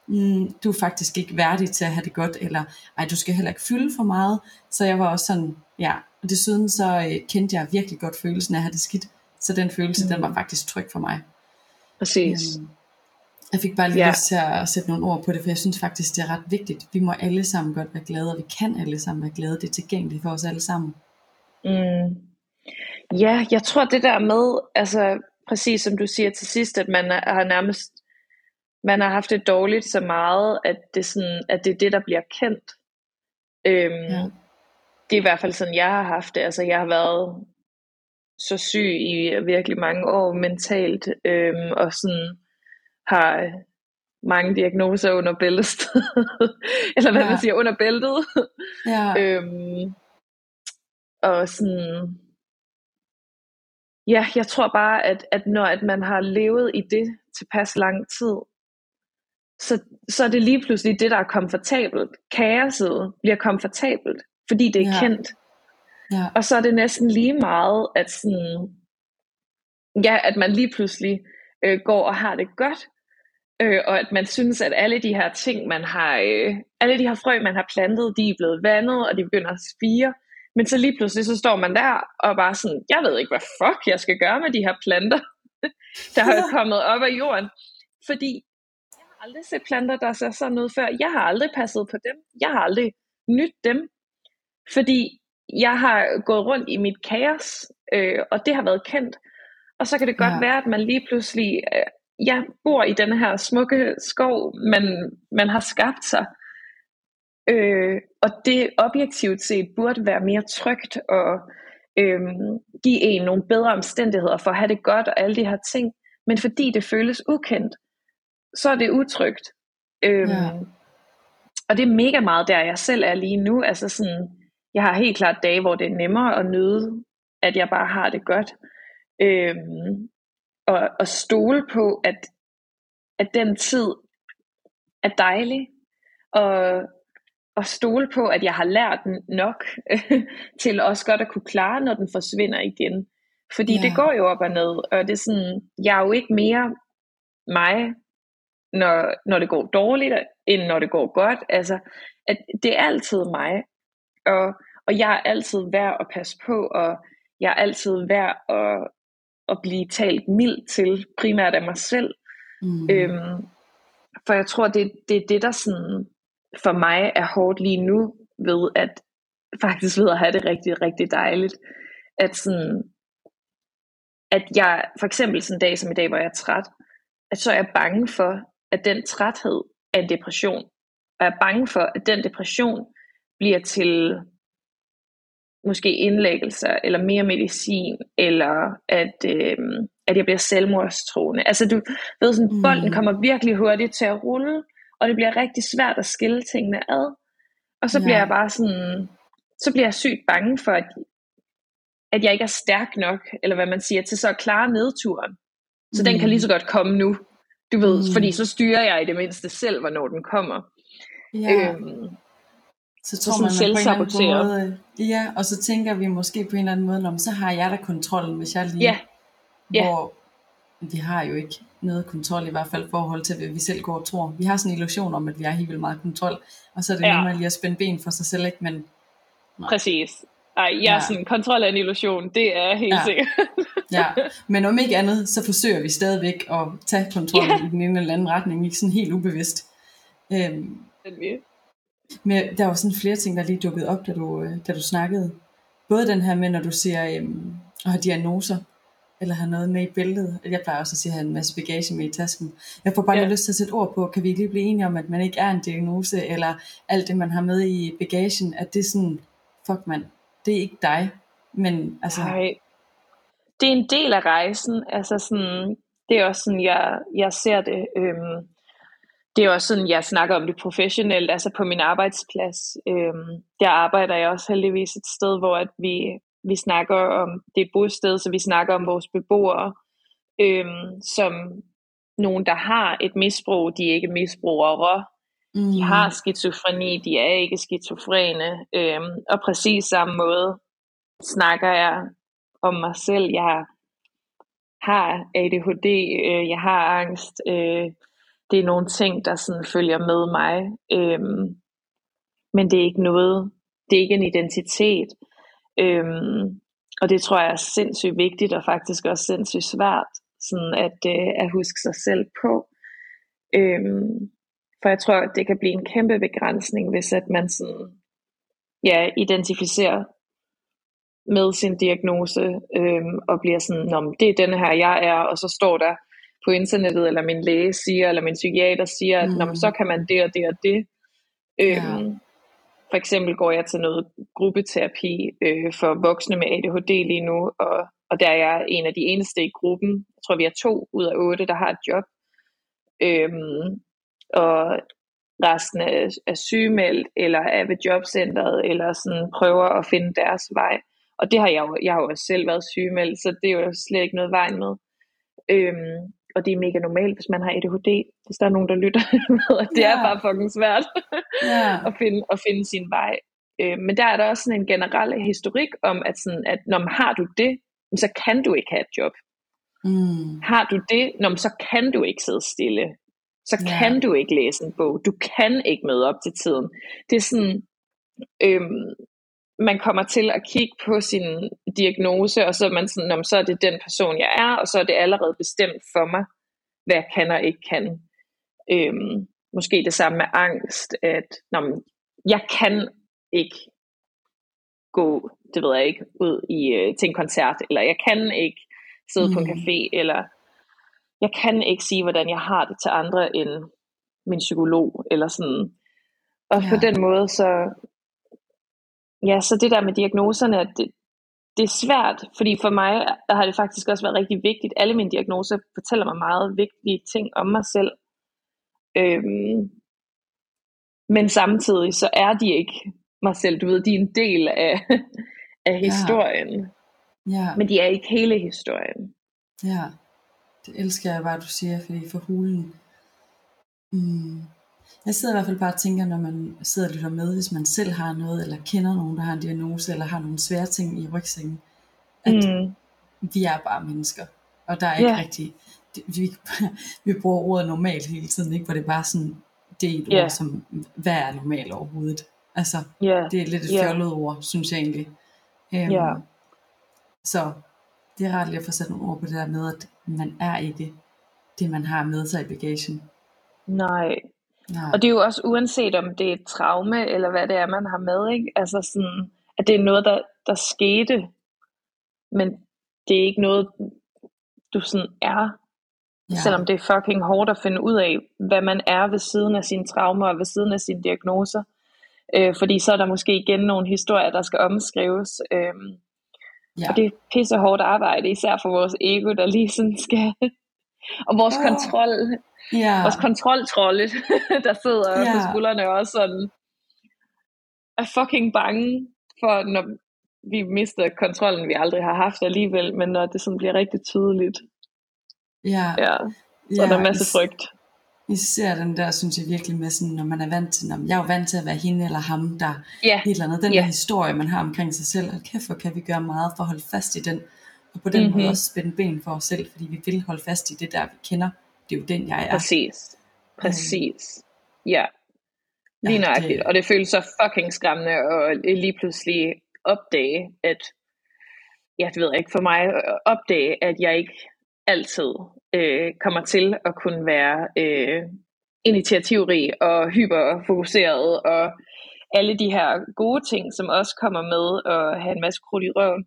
mm, du er faktisk ikke værdig til at have det godt, eller ej, du skal heller ikke fylde for meget. Så jeg var også sådan, ja, og desuden så øh, kendte jeg virkelig godt følelsen af at have det skidt. Så den følelse, mm. den var faktisk tryg for mig. Præcis. Um, jeg fik bare lige ja. lyst til at sætte nogle ord på det, for jeg synes faktisk, det er ret vigtigt. Vi må alle sammen godt være glade, og vi kan alle sammen være glade. Det er tilgængeligt for os alle sammen. Mm. Ja, jeg tror det der med, altså præcis som du siger til sidst, at man har nærmest man har haft det dårligt så meget, at det, sådan, at det er det, der bliver kendt. Øhm, ja. Det er i hvert fald sådan, jeg har haft det. Altså, jeg har været så syg i virkelig mange år mentalt, øhm, og sådan har mange diagnoser under bæltet. Eller hvad ja. man siger, under bæltet. Ja. øhm, og sådan, ja, jeg tror bare, at, at når at man har levet i det tilpas lang tid, så, så er det lige pludselig det, der er komfortabelt. Kaoset bliver komfortabelt, fordi det er ja. kendt. Ja. Og så er det næsten lige meget, at, sådan, ja, at man lige pludselig øh, går og har det godt. Øh, og at man synes, at alle de her ting, man har, øh, alle de her frø, man har plantet, de er blevet vandet, og de begynder at spire. Men så lige pludselig, så står man der og bare sådan, jeg ved ikke, hvad fuck jeg skal gøre med de her planter, der har kommet op af jorden. Fordi jeg har aldrig set planter, der ser sådan ud før. Jeg har aldrig passet på dem. Jeg har aldrig nyt dem. Fordi jeg har gået rundt i mit kaos, øh, og det har været kendt. Og så kan det godt ja. være, at man lige pludselig, øh, jeg bor i den her smukke skov, man, man har skabt sig. Øh, og det objektivt set burde være mere trygt og øh, give en nogle bedre omstændigheder for at have det godt og alle de her ting. Men fordi det føles ukendt, så er det utrygt. Øh, ja. Og det er mega meget der, jeg selv er lige nu. Altså sådan, jeg har helt klart dage, hvor det er nemmere at nyde, at jeg bare har det godt. Øhm, og, og stole på, at, at den tid er dejlig. Og, og stole på, at jeg har lært nok til også godt at kunne klare, når den forsvinder igen. Fordi yeah. det går jo op og ned, og det er sådan, jeg er jo ikke mere mig, når, når det går dårligt, end når det går godt. Altså, at det er altid mig. Og, og jeg er altid værd at passe på, og jeg er altid værd at, at blive talt mildt til, primært af mig selv. Mm. Øhm, for jeg tror, det, det er det, der sådan, for mig er hårdt lige nu, ved at faktisk ved at have det rigtig, rigtig dejligt. At sådan, at jeg, for eksempel sådan en dag som i dag, hvor jeg er træt, at så er jeg bange for, at den træthed er en depression. Og jeg er bange for, at den depression bliver til måske indlæggelser, eller mere medicin, eller at, øh, at jeg bliver selvmordstroende. Altså du ved, sådan, mm. bolden kommer virkelig hurtigt til at rulle, og det bliver rigtig svært at skille tingene ad. Og så ja. bliver jeg bare sådan, så bliver jeg sygt bange for, at, at jeg ikke er stærk nok, eller hvad man siger, til så at klare nedturen. Så mm. den kan mm. lige så godt komme nu. Du ved, mm. fordi så styrer jeg i det mindste selv, hvornår den kommer. Ja. Øhm, så tror så man, man på en eller anden måde, ja, og så tænker vi måske på en eller anden måde, om så har jeg da kontrollen, hvis jeg lige, ja. hvor ja. vi har jo ikke noget kontrol, i hvert fald i forhold til, hvad vi selv går og tror. Vi har sådan en illusion om, at vi har helt vildt meget kontrol, og så er det ja. nemmere lige at spænde ben for sig selv, ikke? Men, nej. Præcis. Ej, jeg er sådan, kontrol er en illusion, det er helt ja. sikkert. ja, men om ikke andet, så forsøger vi stadigvæk at tage kontrollen ja. i den ene eller anden retning, ikke sådan helt ubevidst. Øhm, men der var sådan flere ting, der lige dukkede op, da du, øh, da du snakkede. Både den her med, når du siger øhm, at have diagnoser, eller have noget med i billedet. Jeg plejer også at sige, at have en masse bagage med i tasken. Jeg får bare ja. lyst til at sætte ord på, kan vi lige blive enige om, at man ikke er en diagnose, eller alt det, man har med i bagagen, at det er sådan, fuck mand, det er ikke dig. Men altså... Nej. Det er en del af rejsen. Altså sådan, det er også sådan, jeg, jeg ser det. Øhm, det er også sådan, jeg snakker om det professionelt, altså på min arbejdsplads. Øhm, der arbejder jeg også heldigvis et sted, hvor at vi, vi snakker om, det er et bosted, så vi snakker om vores beboere, øhm, som nogen, der har et misbrug, de er ikke misbrugere. Mm. De har skizofreni, de er ikke skizofrene. Øhm, og præcis samme måde snakker jeg om mig selv. Jeg har ADHD, øh, jeg har angst, øh, det er nogle ting, der sådan følger med mig. Øhm, men det er ikke noget, det er ikke en identitet. Øhm, og det tror jeg er sindssygt vigtigt, og faktisk også sindssygt svært, sådan at, øh, at huske sig selv på. Øhm, for jeg tror, at det kan blive en kæmpe begrænsning, hvis at man sådan, ja, identificerer med sin diagnose, øhm, og bliver sådan, Nå, det er denne her, jeg er, og så står der på internettet, eller min læge siger, eller min psykiater siger, at mm. så kan man det og det og det. Ja. Øhm, for eksempel går jeg til noget gruppeterapi øh, for voksne med ADHD lige nu, og, og der er jeg en af de eneste i gruppen. Jeg tror, vi er to ud af otte, der har et job. Øhm, og resten er, er sygemeldt, eller er ved jobcentret, eller sådan prøver at finde deres vej. Og det har jeg jo, jeg har jo selv været sygemeldt, så det er jo slet ikke noget vej med. Øhm, og det er mega normalt, hvis man har ADHD, hvis der er nogen, der lytter med, at det yeah. er bare fucking svært yeah. at, finde, at finde sin vej. Øh, men der er der også sådan en generel historik om, at, sådan, at når man har du det, så kan du ikke have et job. Mm. Har du det, når så kan du ikke sidde stille. så ja. kan du ikke læse en bog. Du kan ikke møde op til tiden. Det er sådan, øhm, man kommer til at kigge på sin diagnose, og så er man sådan, så er det den person, jeg er, og så er det allerede bestemt for mig, hvad jeg kan og ikke kan. Øhm, måske det samme med angst, at nå, jeg kan ikke gå, det ved jeg ikke, ud i, øh, til en koncert, eller jeg kan ikke sidde mm. på en mm. café, eller jeg kan ikke sige, hvordan jeg har det til andre end min psykolog, eller sådan. Og ja. på den måde, så, ja, så det der med diagnoserne, det, det er svært, fordi for mig der har det faktisk også været rigtig vigtigt. Alle mine diagnoser fortæller mig meget vigtige ting om mig selv. Øhm, men samtidig så er de ikke mig selv. Du ved, de er en del af, af historien. Ja. ja. Men de er ikke hele historien. Ja, det elsker jeg bare, du siger, fordi for hulen. Mm. Jeg sidder i hvert fald bare og tænker, når man sidder og lytter med, hvis man selv har noget, eller kender nogen, der har en diagnose, eller har nogle svære ting i rygsækken, at mm. vi er bare mennesker. Og der er ikke yeah. rigtig, det, vi, vi bruger ordet normalt hele tiden, ikke? hvor det er bare sådan, det er et yeah. ord som, hvad er normalt overhovedet? Altså, yeah. det er lidt et yeah. fjollet ord, synes jeg egentlig. Um, yeah. Så det er ret lige at få sat nogle ord på det der med, at man er ikke det, man har med sig i bagagen. Nej. Nej. Og det er jo også uanset om det er et traume, eller hvad det er, man har med, ikke? Altså sådan, at det er noget, der, der skete, men det er ikke noget, du sådan er. Ja. Selvom det er fucking hårdt at finde ud af, hvad man er ved siden af sine traumer og ved siden af sine diagnoser. Øh, fordi så er der måske igen nogle historier, der skal omskrives. Øh, ja. Og det er pisse hårdt arbejde, især for vores ego, der lige sådan skal... og vores oh. kontrol, yeah. vores kontroltrolle, der sidder yeah. på skuldrene og også sådan, er fucking bange for, når vi mister kontrollen, vi aldrig har haft alligevel, men når det sådan bliver rigtig tydeligt. Ja. ja. Så ja, er der en masse frygt. Især den der, synes jeg virkelig med sådan, når man er vant til, når jeg er jo vant til at være hende eller ham, der yeah. et eller andet, den yeah. der historie, man har omkring sig selv, og kæft, hvor kan vi gøre meget for at holde fast i den, og på den mm-hmm. måde også spænde ben for os selv, fordi vi vil holde fast i det der, vi kender. Det er jo den, jeg er. Præcis. Præcis. Mm. Ja. Lige ja, det... Og det føles så fucking skræmmende at lige pludselig opdage, at, ja, det ved jeg ikke, for mig, opdage, at jeg ikke altid øh, kommer til at kunne være øh, initiativrig og hyperfokuseret og alle de her gode ting, som også kommer med at have en masse krudt i røven.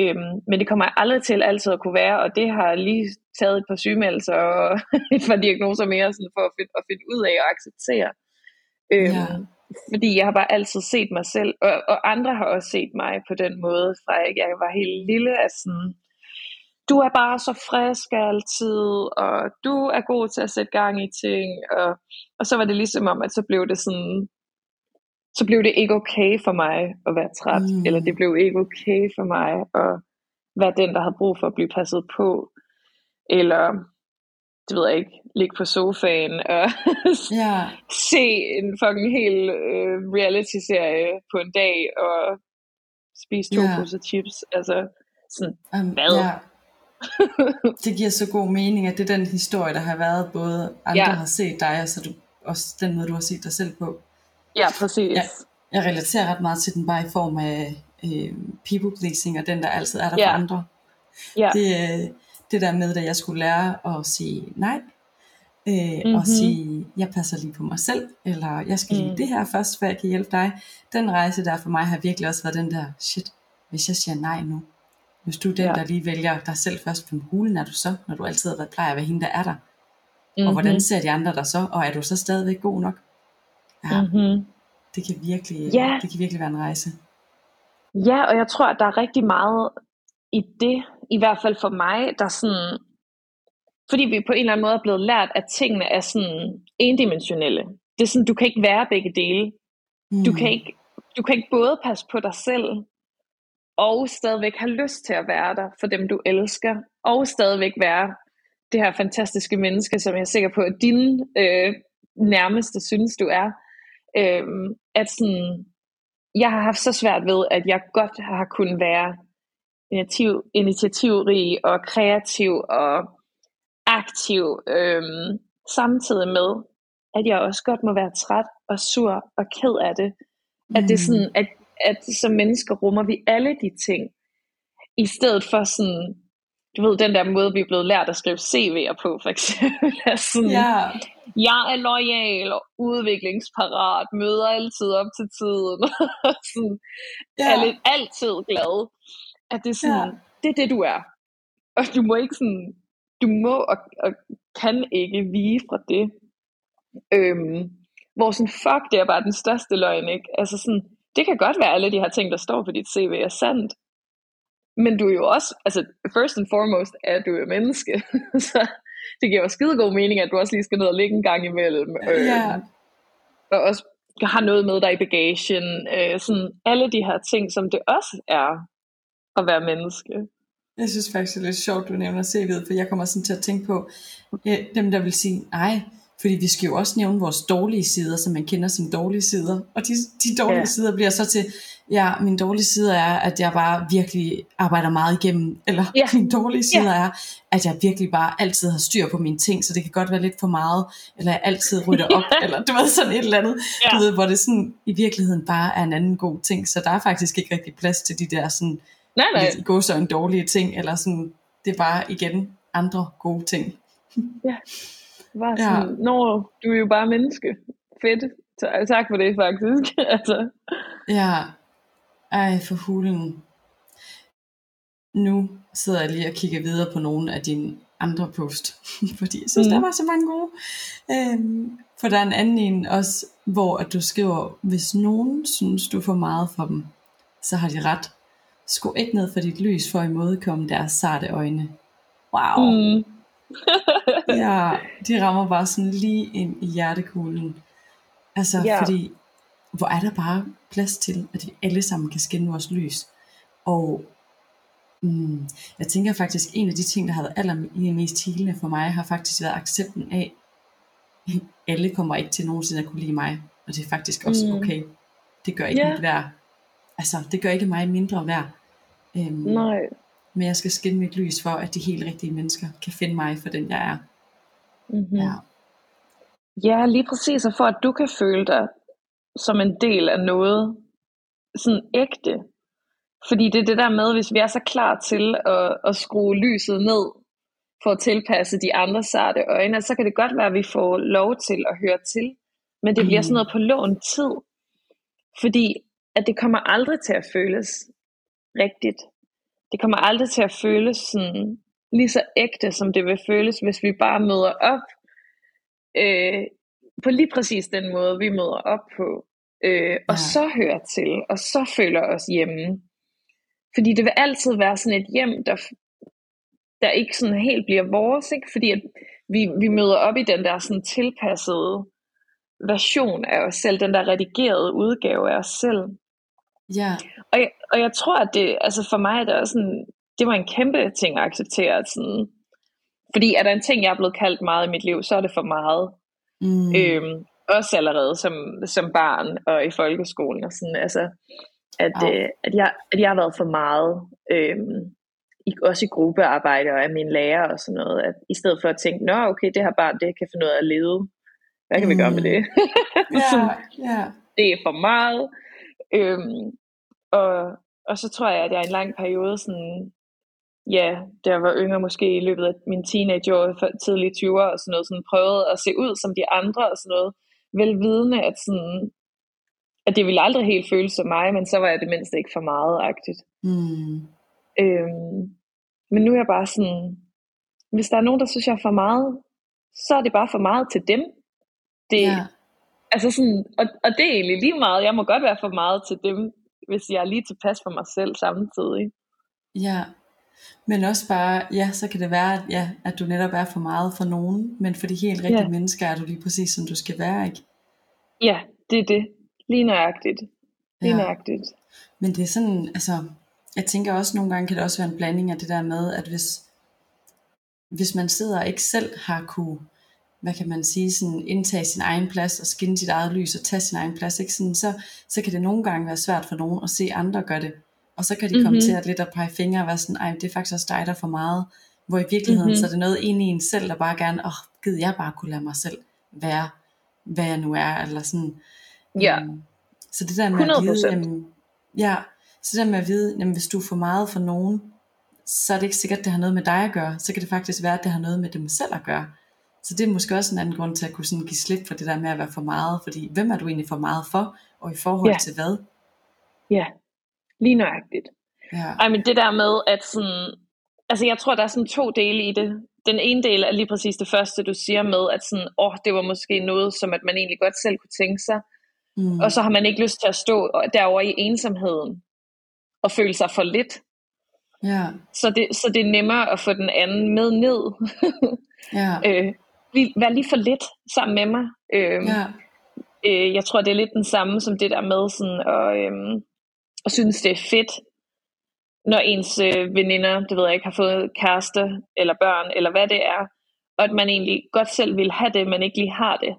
Øhm, men det kommer aldrig til altid at kunne være, og det har lige taget et par sygemeldelser og et par diagnoser mere sådan for at finde, at finde ud af og acceptere. Øhm, ja. Fordi jeg har bare altid set mig selv, og, og andre har også set mig på den måde, fra jeg var helt lille, at sådan, du er bare så frisk altid, og du er god til at sætte gang i ting, og, og så var det ligesom om, at så blev det sådan, så blev det ikke okay for mig at være træt, mm. eller det blev ikke okay for mig at være den, der havde brug for at blive passet på, eller det ved jeg ikke, ligge på sofaen og yeah. se en fucking hel uh, reality-serie på en dag og spise to yeah. poser chips. Altså, sådan, um, hvad? Yeah. det giver så god mening, at det er den historie, der har været, både andre ja. har set dig, og så du, også den måde, du har set dig selv på. Ja, præcis. Jeg, jeg relaterer ret meget til den bare i form af øh, people pleasing, og den, der altid er der ja. for andre. Ja. Det, det der med, at jeg skulle lære at sige nej, øh, mm-hmm. og sige, jeg passer lige på mig selv, eller jeg skal lige mm. det her først, for jeg kan hjælpe dig. Den rejse der for mig har virkelig også været den der, shit, hvis jeg siger nej nu, hvis du er den, ja. der lige vælger dig selv først, hvem hulen er du så, når du altid har været plejer at være hende, der er der? Mm-hmm. Og hvordan mhm. ser de andre der så? Og er du så stadigvæk god nok? Ja, mm-hmm. det, kan virkelig, ja. det kan virkelig være en rejse. Ja, og jeg tror, at der er rigtig meget i det, i hvert fald for mig, der sådan, fordi vi på en eller anden måde er blevet lært, at tingene er sådan endimensionelle. Det er sådan, du kan ikke være begge dele. Mm. Du, kan ikke, du kan ikke både passe på dig selv, og stadigvæk have lyst til at være der for dem, du elsker, og stadigvæk være det her fantastiske menneske, som jeg er sikker på, at dine øh, nærmeste synes, du er. Øh, at sådan, jeg har haft så svært ved, at jeg godt har kunnet være initiativ, initiativrig og kreativ og aktiv, øh, samtidig med, at jeg også godt må være træt og sur og ked af det. At det er mm. sådan, at, at som mennesker rummer vi alle de ting, i stedet for sådan, du ved, den der måde, vi er blevet lært at skrive CV'er på, for eksempel. sådan, ja. Jeg er lojal og udviklingsparat, møder altid op til tiden. sådan, ja. er lidt altid glad. At det er sådan, ja. det er det, du er. Og du må ikke sådan, du må og, og kan ikke vige fra det. Øhm, hvor sådan, fuck, det er bare den største løgn, ikke? Altså sådan, det kan godt være, alle de her ting, der står på dit CV, er sandt. Men du er jo også, altså first and foremost, er du jo menneske. så det giver jo skide god mening, at du også lige skal ned og ligge en gang imellem. Øh, ja. Og også har noget med dig i bagagen. Øh, sådan alle de her ting, som det også er at være menneske. Jeg synes faktisk, det er lidt sjovt, du nævner CV'et, for jeg kommer sådan til at tænke på, ja, dem der vil sige, nej, fordi vi skal jo også nævne vores dårlige sider, som man kender som dårlige sider. Og de, de dårlige ja. sider bliver så til, ja, min dårlige side er, at jeg bare virkelig arbejder meget igennem. Eller ja. min dårlige side ja. er, at jeg virkelig bare altid har styr på mine ting, så det kan godt være lidt for meget. Eller jeg altid rydder op, eller du ved sådan et eller andet. Ja. Du ved, hvor det sådan i virkeligheden bare er en anden god ting. Så der er faktisk ikke rigtig plads til de der sådan, nej, nej. gå så en dårlige ting, eller sådan, det er bare igen andre gode ting. Ja. Var sådan, ja. Nå, du er jo bare menneske. Fedt. Tak for det faktisk. altså. Ja. Ej, for hulen. Nu sidder jeg lige og kigger videre på nogle af dine andre post, fordi jeg synes, mm. der var så mange gode. Øhm, for der er en anden en også, hvor at du skriver, hvis nogen synes, du får meget for dem, så har de ret. Skru ikke ned for dit lys for at imødekomme deres sarte øjne. Wow. Mm. Ja, de rammer bare sådan lige ind i hjertekuglen. Altså, ja. fordi, hvor er der bare plads til, at vi alle sammen kan skinne vores lys. Og mm, jeg tænker faktisk, en af de ting, der har været allermest healende for mig, har faktisk været accepten af, at alle kommer ikke til nogensinde at kunne lide mig. Og det er faktisk også mm. okay. Det gør ikke yeah. mit værd. Altså, det gør ikke mig mindre værd. Øhm, Nej men jeg skal skinne mit lys for, at de helt rigtige mennesker kan finde mig for den, jeg er. Mm-hmm. Ja. ja, lige præcis, og for at du kan føle dig som en del af noget sådan ægte. Fordi det er det der med, hvis vi er så klar til at, at skrue lyset ned, for at tilpasse de andre sarte øjne, så kan det godt være, at vi får lov til at høre til. Men det bliver sådan noget på lån tid. Fordi at det kommer aldrig til at føles rigtigt det kommer aldrig til at føles sådan lige så ægte, som det vil føles, hvis vi bare møder op øh, på lige præcis den måde, vi møder op på. Øh, og ja. så hører til, og så føler os hjemme. Fordi det vil altid være sådan et hjem, der, der ikke sådan helt bliver vores, ikke? fordi at vi, vi møder op i den der sådan tilpassede version af os selv, den der redigerede udgave af os selv. Ja. Og jeg, og jeg tror, at det, altså for mig er det også sådan, det var en kæmpe ting at acceptere. Sådan, fordi er der en ting, jeg er blevet kaldt meget i mit liv, så er det for meget. Mm. Øhm, også allerede som, som barn og i folkeskolen. Og sådan, altså, at, oh. øh, at, jeg, at jeg har været for meget, øhm, i, også i gruppearbejde og af mine lærer og sådan noget. At i stedet for at tænke, nå okay, det her barn, det kan finde af at leve. Hvad kan mm. vi gøre med det? yeah, yeah. Det er for meget. Øhm, og, og så tror jeg, at jeg i en lang periode sådan, ja, da jeg var yngre måske i løbet af min teenageår, tidlige 20'er og sådan noget, sådan prøvede at se ud som de andre og sådan noget, velvidende, at sådan, at det ville aldrig helt føles som mig, men så var jeg det mindste ikke for meget-agtigt. Mm. Øhm, men nu er jeg bare sådan, hvis der er nogen, der synes, jeg er for meget, så er det bare for meget til dem. Det, ja. Altså sådan, og, og det er egentlig lige meget. Jeg må godt være for meget til dem, hvis jeg er lige tilpas for mig selv samtidig. Ja, men også bare, ja, så kan det være, at, ja, at du netop er for meget for nogen, men for de helt rigtige ja. mennesker er du lige præcis, som du skal være, ikke? Ja, det er det. Lige nøjagtigt. Lige ja. nøjagtigt. Men det er sådan, altså, jeg tænker også, nogle gange kan det også være en blanding af det der med, at hvis, hvis man sidder og ikke selv har kunne hvad kan man sige, sådan indtage sin egen plads og skinne sit eget lys og tage sin egen plads, ikke? Sådan, så, så kan det nogle gange være svært for nogen at se andre gøre det. Og så kan de mm-hmm. komme til at lidt at pege fingre og være sådan, ej, det er faktisk også dig, der for meget. Hvor i virkeligheden, mm-hmm. så er det noget inde i en selv, der bare gerne, åh, oh, gider jeg bare kunne lade mig selv være, hvad jeg nu er, eller sådan. Ja. Øhm, så det der med 100%. at vide, jamen, ja, så det der med at vide, jamen, hvis du er for meget for nogen, så er det ikke sikkert, at det har noget med dig at gøre. Så kan det faktisk være, at det har noget med dem selv at gøre. Så det er måske også en anden grund til at kunne sådan give slip for det der med at være for meget. Fordi hvem er du egentlig for meget for? Og i forhold ja. til hvad? Ja, lige nøjagtigt. Ja. Ej, men det der med, at sådan, altså jeg tror, der er sådan to dele i det. Den ene del er lige præcis det første, du siger med, at sådan, åh, det var måske noget, som at man egentlig godt selv kunne tænke sig. Mm. Og så har man ikke lyst til at stå derovre i ensomheden og føle sig for lidt. Ja. Så, det, så det er nemmere at få den anden med ned. ja. øh, vær lige for lidt sammen med mig. Øh, ja. øh, jeg tror, det er lidt den samme som det der med sådan, at, øh, at synes, det er fedt, når ens øh, veninder, det ved jeg ikke, har fået kæreste eller børn, eller hvad det er, og at man egentlig godt selv vil have det, men ikke lige har det.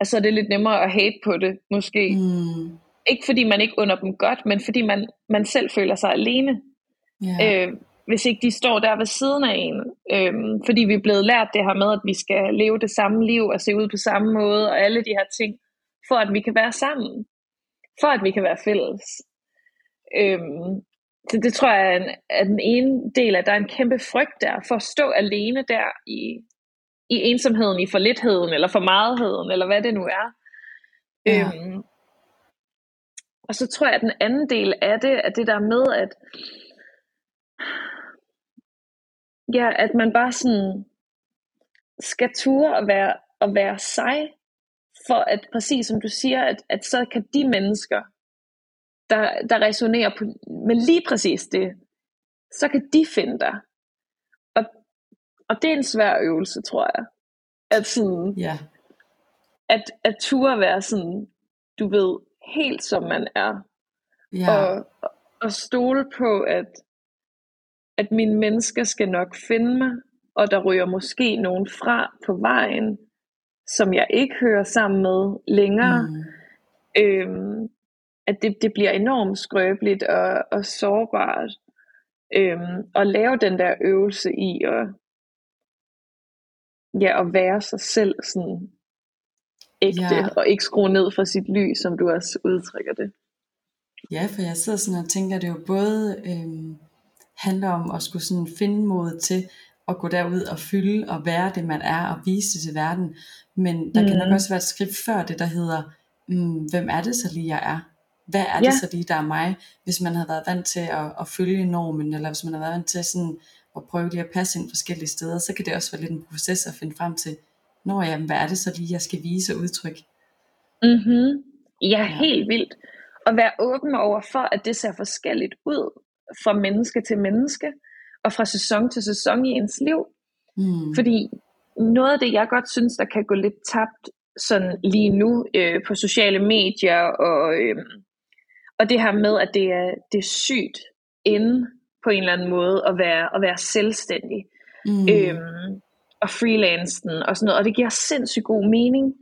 Altså det er lidt nemmere at hate på det, måske. Mm. Ikke fordi man ikke under dem godt, men fordi man, man selv føler sig alene. Yeah. Øh, hvis ikke de står der ved siden af en. Øh, fordi vi er blevet lært det her med, at vi skal leve det samme liv og se ud på samme måde, og alle de her ting, for at vi kan være sammen. For at vi kan være fælles. Øh, så det tror jeg er, en, er den ene del, at der er en kæmpe frygt der, for at stå alene der i, i ensomheden, i forlitheden, eller for mightheden, eller hvad det nu er. Ja. Øhm, og så tror jeg, at den anden del af det, er det der med, at ja, at man bare sådan skal ture og være, og være sig, for at præcis som du siger, at, at så kan de mennesker, der, der resonerer på, med lige præcis det, så kan de finde dig. Og, og det er en svær øvelse, tror jeg. At sådan, ja. at, at ture være sådan, du ved, helt som man er. Ja. Og, og stole på, at, at mine mennesker skal nok finde mig, og der ryger måske nogen fra på vejen, som jeg ikke hører sammen med længere. Mm. Øhm, at det, det bliver enormt skrøbeligt og, og sårbart øhm, at lave den der øvelse i at, ja, at være sig selv sådan ægte, ja. og ikke skrue ned for sit lys, som du også udtrykker det. Ja, for jeg sidder sådan og tænker, det jo både øhm, handler om at skulle sådan finde mod til at gå derud og fylde og være det, man er, og vise det til verden. Men der mm. kan nok også være et skridt før det, der hedder, mm, hvem er det så lige, jeg er? hvad er det ja. så lige, der er mig, hvis man har været vant til at, at følge normen, eller hvis man har været vant til sådan at prøve lige at passe ind forskellige steder, så kan det også være lidt en proces at finde frem til, når jamen, hvad er det så lige, jeg skal vise og udtrykke? Mm-hmm. Ja, ja, helt vildt. Og være åben over for, at det ser forskelligt ud fra menneske til menneske, og fra sæson til sæson i ens liv. Mm. Fordi noget af det, jeg godt synes, der kan gå lidt tabt sådan lige nu øh, på sociale medier og øh, og det her med, at det er, det er sygt inde på en eller anden måde at være, at være selvstændig. Mm. Øhm, og freelancen og sådan noget. Og det giver sindssygt god mening,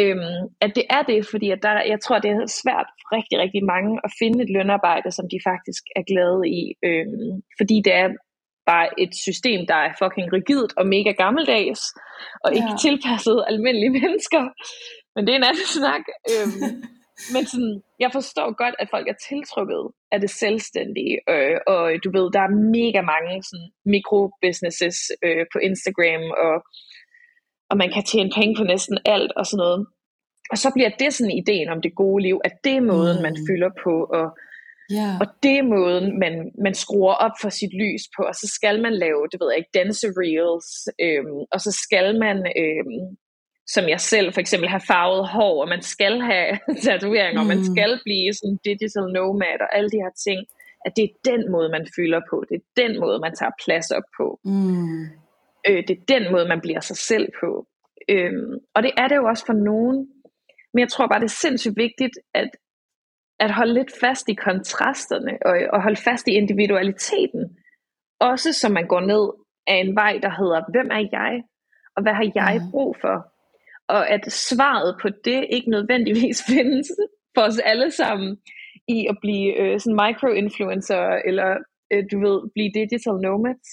øhm, at det er det, fordi at der, jeg tror, det er svært for rigtig, rigtig mange at finde et lønarbejde, som de faktisk er glade i. Øhm, fordi det er bare et system, der er fucking rigidt og mega gammeldags, og ja. ikke tilpasset almindelige mennesker. Men det er en anden snak. Øhm, men sådan, jeg forstår godt, at folk er tiltrukket af det selvstændige, øh, og du ved, der er mega mange sådan, mikrobusinesses øh, på Instagram, og, og man kan tjene penge på næsten alt og sådan noget. Og så bliver det sådan ideen om det gode liv, at det er måden, mm. man fylder på, og, yeah. og det er måden, man, man skruer op for sit lys på, og så skal man lave, det ved jeg ikke, dance reels, øh, og så skal man øh, som jeg selv for eksempel har farvet hår, og man skal have tatoveringer, mm. og man mm. skal blive sådan digital nomad, og alle de her ting, at det er den måde, man fylder på, det er den måde, man tager plads op på. Mm. Øh, det er den måde, man bliver sig selv på. Øhm, og det er det jo også for nogen, men jeg tror bare, det er sindssygt vigtigt, at, at holde lidt fast i kontrasterne, og, og holde fast i individualiteten, også som man går ned af en vej, der hedder, hvem er jeg? Og hvad har jeg mm. brug for? og at svaret på det ikke nødvendigvis findes for os alle sammen i at blive øh, sådan micro-influencer, eller øh, du ved, blive digital nomads,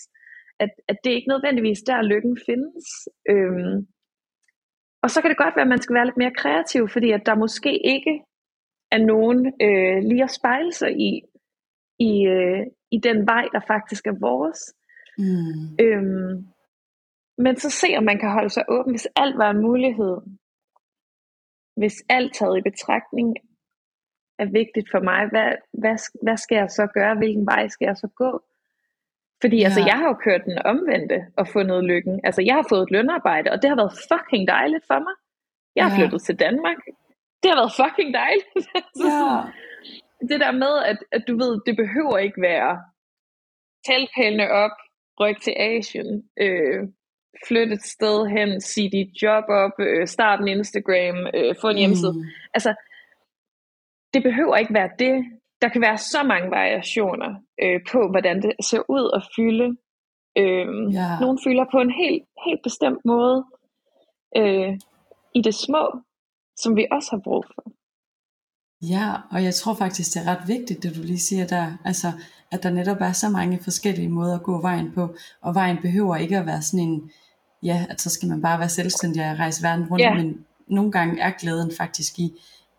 at, at det ikke nødvendigvis der lykken findes. Øhm, og så kan det godt være, at man skal være lidt mere kreativ, fordi at der måske ikke er nogen øh, lige at spejle sig i, i, øh, i den vej, der faktisk er vores. Mm. Øhm, men så se, om man kan holde sig åben, hvis alt var en mulighed. Hvis alt taget i betragtning er vigtigt for mig, hvad, hvad, hvad skal jeg så gøre? Hvilken vej skal jeg så gå? Fordi ja. altså, jeg har jo kørt den omvendte og fundet lykken. Altså, jeg har fået et lønarbejde, og det har været fucking dejligt for mig. Jeg har ja. flyttet til Danmark. Det har været fucking dejligt. ja. det der med, at, at du ved, det behøver ikke være talpælene op, ryk til Asien, øh, flytte et sted hen, sige dit job op, øh, starte en Instagram, øh, få en mm. hjemmeside. Altså, det behøver ikke være det, der kan være så mange variationer øh, på, hvordan det ser ud at fylde. Øh, ja. Nogle fylder på en helt, helt bestemt måde øh, i det små, som vi også har brug for. Ja, og jeg tror faktisk, det er ret vigtigt, det du lige siger der. Altså, at der netop er så mange forskellige måder at gå vejen på, og vejen behøver ikke at være sådan en, ja, at så skal man bare være selvstændig og rejse verden rundt, ja. men nogle gange er glæden faktisk i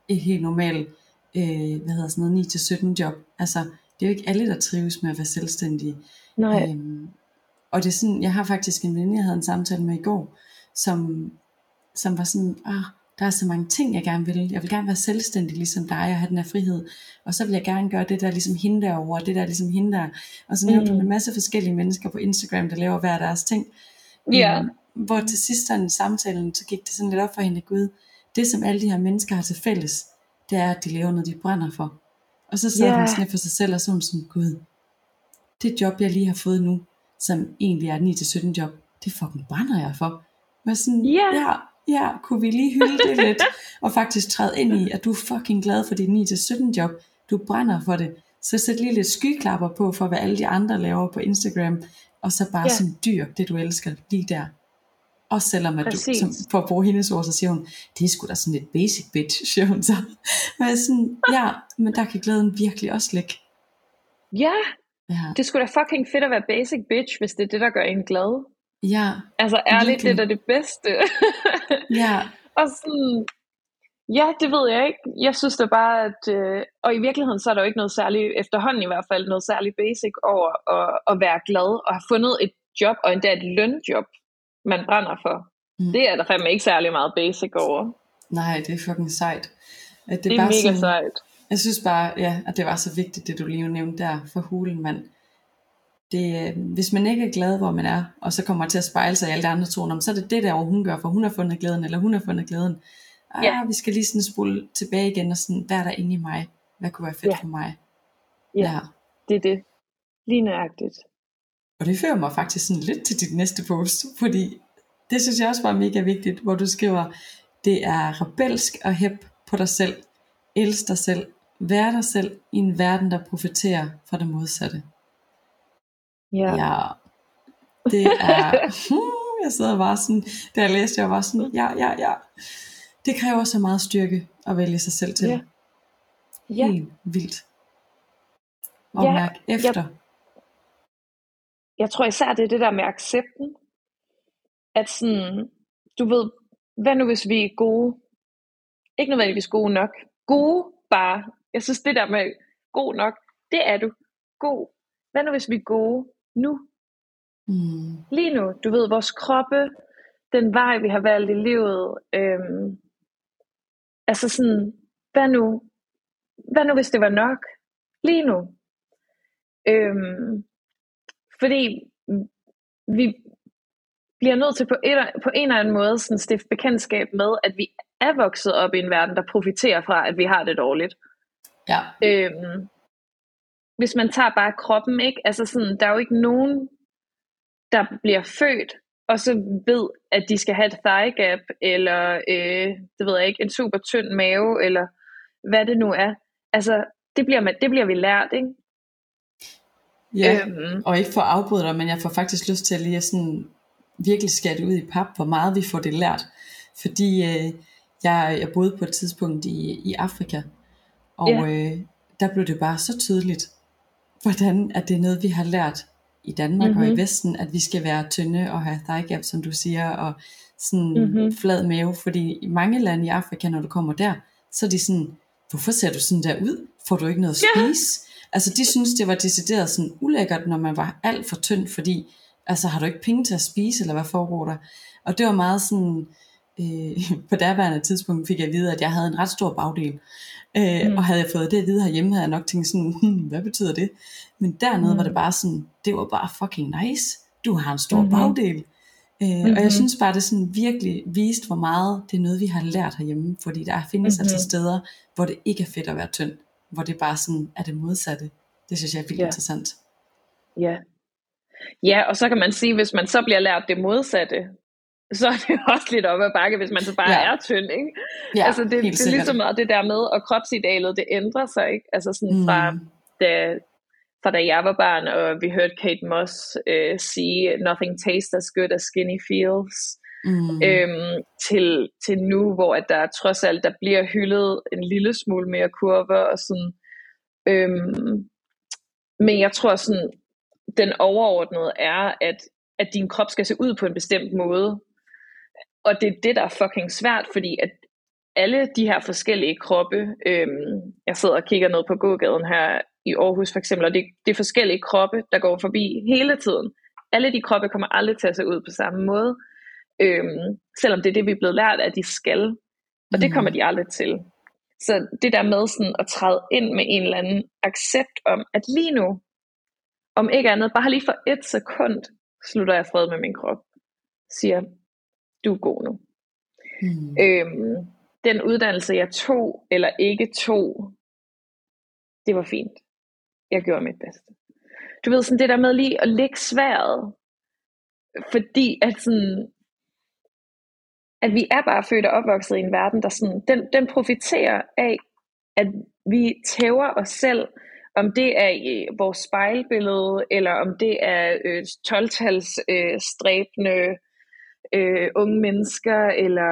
et helt normalt øh, hvad hedder sådan noget, 9-17 job. Altså, det er jo ikke alle, der trives med at være selvstændige. Nej. Øhm, og det er sådan, jeg har faktisk en veninde, jeg havde en samtale med i går, som, som var sådan, ah, der er så mange ting, jeg gerne vil. Jeg vil gerne være selvstændig ligesom dig, og have den her frihed. Og så vil jeg gerne gøre det der ligesom hende derovre, og det der ligesom hende der. Og så nævnte mm. en masse forskellige mennesker på Instagram, der laver hver deres ting. Ja. Yeah. hvor til sidst sådan samtalen, så gik det sådan lidt op for hende, Gud, det som alle de her mennesker har til fælles, det er, at de laver noget, de brænder for. Og så sidder yeah. hun sådan for sig selv, og så hun sådan, Gud, det job, jeg lige har fået nu, som egentlig er et 9-17 job, det fucking brænder jeg for. Men sådan, yeah. ja, ja, kunne vi lige hylde det lidt, og faktisk træde ind i, at du er fucking glad for dit 9-17 job, du brænder for det, så sæt lige lidt skyklapper på, for hvad alle de andre laver på Instagram, og så bare yeah. som dyr, det du elsker, lige der. Også selvom at du, som, for at bruge hendes ord, så siger hun, det er sgu da sådan lidt basic bitch, siger hun så. Men sådan, ja, men der kan glæden virkelig også ligge. Ja, ja. det skulle da fucking fedt at være basic bitch, hvis det er det, der gør en glad. Ja. Altså ærligt, virkelig. det er det bedste. ja. Og sådan, ja, det ved jeg ikke. Jeg synes da bare, at, øh, og i virkeligheden så er der jo ikke noget særligt, efterhånden i hvert fald, noget særligt basic over at, at være glad og have fundet et job, og endda et lønjob, man brænder for. Mm. Det er der fandme ikke særlig meget basic over. Nej, det er fucking sejt. At det, det er bare mega sådan, sejt. Jeg synes bare, ja, at det var så vigtigt, det du lige nævnte der for hulen, mand. Det, øh, hvis man ikke er glad, hvor man er, og så kommer til at spejle sig i alle de andre toner, så er det det der, hun gør, for hun har fundet glæden, eller hun har fundet glæden. Ah, ja. vi skal lige sådan spole tilbage igen, og sådan, hvad er der inde i mig? Hvad kunne være fedt ja. for mig? Ja, ja, det er det. Lige nøjagtigt. Og det fører mig faktisk sådan lidt til dit næste post, fordi det synes jeg også var mega vigtigt, hvor du skriver, det er rebelsk og hæb på dig selv, elsk dig selv, vær dig selv i en verden, der profiterer for det modsatte. Ja. ja. Det er, hmm, jeg sidder bare sådan, da jeg læste, jeg var sådan, ja, ja, ja. Det kræver så meget styrke at vælge sig selv til. Ja. Ja. Helt vildt. Og ja, mærke efter. Ja jeg tror især, det er det der med accepten. At sådan, du ved, hvad nu hvis vi er gode? Ikke nødvendigvis gode nok. Gode bare. Jeg synes det der med god nok, det er du. God. Hvad nu hvis vi er gode nu? Mm. Lige nu, du ved, vores kroppe, den vej, vi har valgt i livet. Øhm, altså sådan, hvad nu? Hvad nu hvis det var nok? Lige nu. Øhm, fordi vi bliver nødt til på, et, på en eller anden måde sådan stifte bekendtskab med, at vi er vokset op i en verden, der profiterer fra, at vi har det dårligt. Ja. Øhm, hvis man tager bare kroppen, ikke? Altså sådan, der er jo ikke nogen, der bliver født, og så ved, at de skal have et thigh gap, eller øh, det ved jeg ikke, en super tynd mave, eller hvad det nu er. Altså, det bliver, man, det bliver vi lært, ikke? Ja, øhm. og ikke for at afbryde dig, men jeg får faktisk lyst til at lige sådan virkelig skære ud i pap, hvor meget vi får det lært. Fordi øh, jeg, jeg boede på et tidspunkt i, i Afrika, og ja. øh, der blev det bare så tydeligt, hvordan at det er noget, vi har lært i Danmark mm-hmm. og i mhm. Vesten, at vi skal være tynde og have thigh gap, som du siger, og sådan mm-hmm. flad mave, fordi i mange lande i Afrika, når du kommer der, så er de sådan, hvorfor ser du sådan der ud? Får du ikke noget at spise? Yeah. Altså de synes, det var decideret sådan ulækkert, når man var alt for tynd, fordi altså har du ikke penge til at spise, eller hvad foregår der? Og det var meget sådan, øh, på derværende tidspunkt fik jeg at vide, at jeg havde en ret stor bagdel. Øh, mm. Og havde jeg fået det at vide herhjemme, havde jeg nok tænkt sådan, hmm, hvad betyder det? Men dernede mm. var det bare sådan, det var bare fucking nice. Du har en stor mm-hmm. bagdel. Øh, mm-hmm. Og jeg mhm. synes bare, det sådan virkelig vist, hvor meget det er noget, vi har lært herhjemme. Fordi der findes mm-hmm. altså steder, hvor det ikke er fedt at være tynd. Hvor det bare sådan er det modsatte. Det synes jeg er vildt ja. interessant. Ja. Ja, og så kan man sige, hvis man så bliver lært det modsatte, så er det også lidt op ad bakke, hvis man så bare ja. er tynd, ikke? Ja, altså det, det er ligesom meget det der med, og kropsidealet, det ændrer sig, ikke? Altså sådan mm. fra, da, fra da jeg var barn, og vi hørte Kate Moss øh, sige, nothing tastes as good as skinny feels, mm. øhm, til, til nu, hvor at der trods alt, der bliver hyldet en lille smule mere kurver, og sådan, øhm, men jeg tror sådan, den overordnede er, at, at din krop skal se ud på en bestemt måde, og det er det, der er fucking svært, fordi at alle de her forskellige kroppe, øhm, jeg sidder og kigger ned på gågaden her i Aarhus for eksempel, og det, det er forskellige kroppe, der går forbi hele tiden. Alle de kroppe kommer aldrig til at se ud på samme måde, øhm, selvom det er det, vi er blevet lært, at de skal. Og det mm. kommer de aldrig til. Så det der med sådan at træde ind med en eller anden accept om, at lige nu, om ikke andet, bare lige for et sekund, slutter jeg fred med min krop. Siger, du er god nu. Mm. Øhm, den uddannelse, jeg tog eller ikke tog, det var fint. Jeg gjorde mit bedste. Du ved sådan det der med lige at lægge sværet, fordi at sådan, at vi er bare født og opvokset i en verden, der sådan, den, den profiterer af, at vi tæver os selv, om det er i vores spejlbillede, eller om det er øh, 12-tals øh, stræbende øh, unge mennesker, eller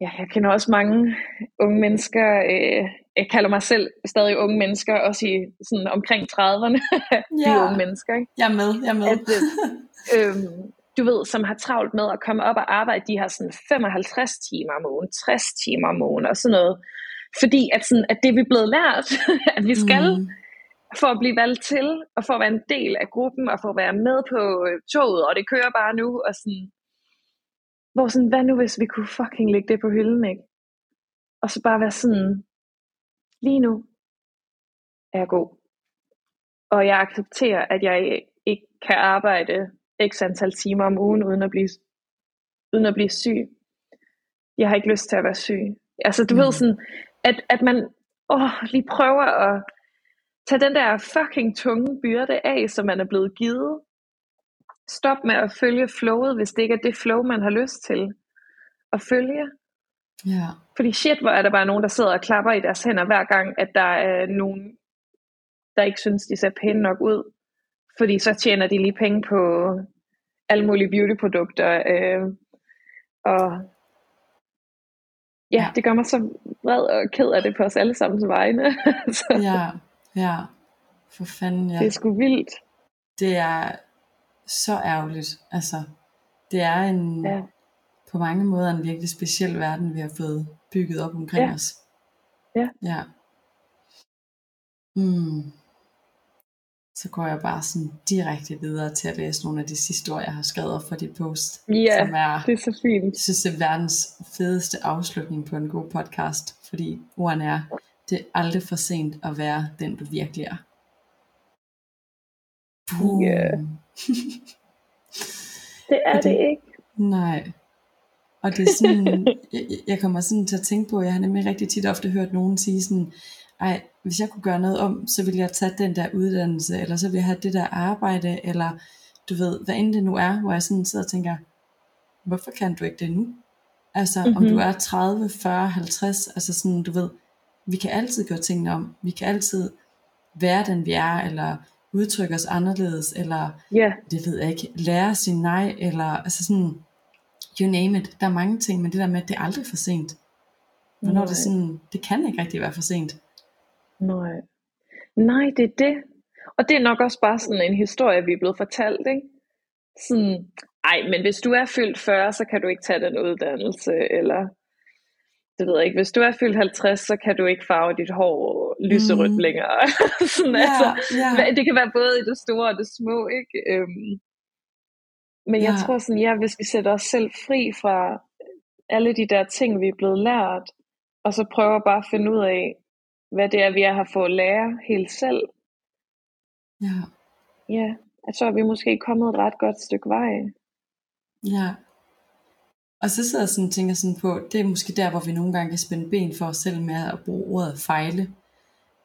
ja, jeg kender også mange unge mennesker, øh, jeg kalder mig selv stadig unge mennesker, også i sådan omkring 30'erne, ja. de unge mennesker. Ikke? Jeg er med, jeg er med. At, øh, øh, du ved, som har travlt med at komme op og arbejde de her sådan 55 timer om ugen, 60 timer om ugen og sådan noget. Fordi at, sådan, at det er vi blevet lært, at vi skal, mm for at blive valgt til, og for at være en del af gruppen, og for at være med på øh, toget, og det kører bare nu, og sådan, hvor sådan, hvad nu hvis vi kunne fucking lægge det på hylden, ikke? Og så bare være sådan, lige nu er jeg god. Og jeg accepterer, at jeg ikke kan arbejde x antal timer om ugen, uden at blive, uden at blive syg. Jeg har ikke lyst til at være syg. Altså, du mm. ved sådan, at, at man åh, lige prøver at Tag den der fucking tunge byrde af, som man er blevet givet. Stop med at følge flowet, hvis det ikke er det flow, man har lyst til at følge. Ja. Fordi shit, hvor er der bare nogen, der sidder og klapper i deres hænder hver gang, at der er nogen, der ikke synes, de ser pæne nok ud. Fordi så tjener de lige penge på alle mulige beautyprodukter. Øh, og ja, det gør mig så vred og ked af det på os alle sammen vegne. så. Ja, Ja, for fanden ja. Det er sgu vildt. Det er så ærgerligt. Altså, det er en, ja. på mange måder en virkelig speciel verden, vi har fået bygget op omkring ja. os. Ja. Ja. Mm. Så går jeg bare sådan direkte videre til at læse nogle af de sidste ord, jeg har skrevet for dit post. Ja, som er, det er så fint. Jeg synes, det er verdens fedeste afslutning på en god podcast, fordi ordene er, det er aldrig for sent at være den, du virkelig er. Boom. Yeah. det er Fordi, det ikke. Nej. Og det er sådan, jeg, jeg kommer sådan til at tænke på, jeg har nemlig rigtig tit ofte hørt nogen sige sådan, ej, hvis jeg kunne gøre noget om, så ville jeg tage den der uddannelse, eller så ville jeg have det der arbejde, eller du ved, hvad end det nu er, hvor jeg sådan sidder og tænker, hvorfor kan du ikke det nu? Altså, mm-hmm. om du mhm. er 30, 40, 50, altså sådan, du ved, vi kan altid gøre tingene om. Vi kan altid være den vi er, eller udtrykke os anderledes, eller yeah. det ved jeg ikke, lære sin nej, eller altså sådan, you name it. Der er mange ting, men det der med, at det er aldrig for sent. Hvornår Nej. det sådan, det kan ikke rigtig være for sent. Nej. Nej, det er det. Og det er nok også bare sådan en historie, vi er blevet fortalt, ikke? Sådan, ej, men hvis du er fyldt 40, så kan du ikke tage den uddannelse, eller det ved jeg ikke, hvis du er fyldt 50, så kan du ikke farve dit hår lyserødt mm. længere. sådan, yeah, altså, yeah. Det kan være både i det store og det små, ikke? Øhm, men yeah. jeg tror sådan, ja, hvis vi sætter os selv fri fra alle de der ting, vi er blevet lært, og så prøver bare at finde ud af, hvad det er, vi har fået lære helt selv. Ja. Ja, så er vi måske kommet et ret godt stykke vej. Ja. Og så sidder jeg sådan og tænker sådan på, det er måske der, hvor vi nogle gange kan spænde ben for os selv med at bruge ordet fejle.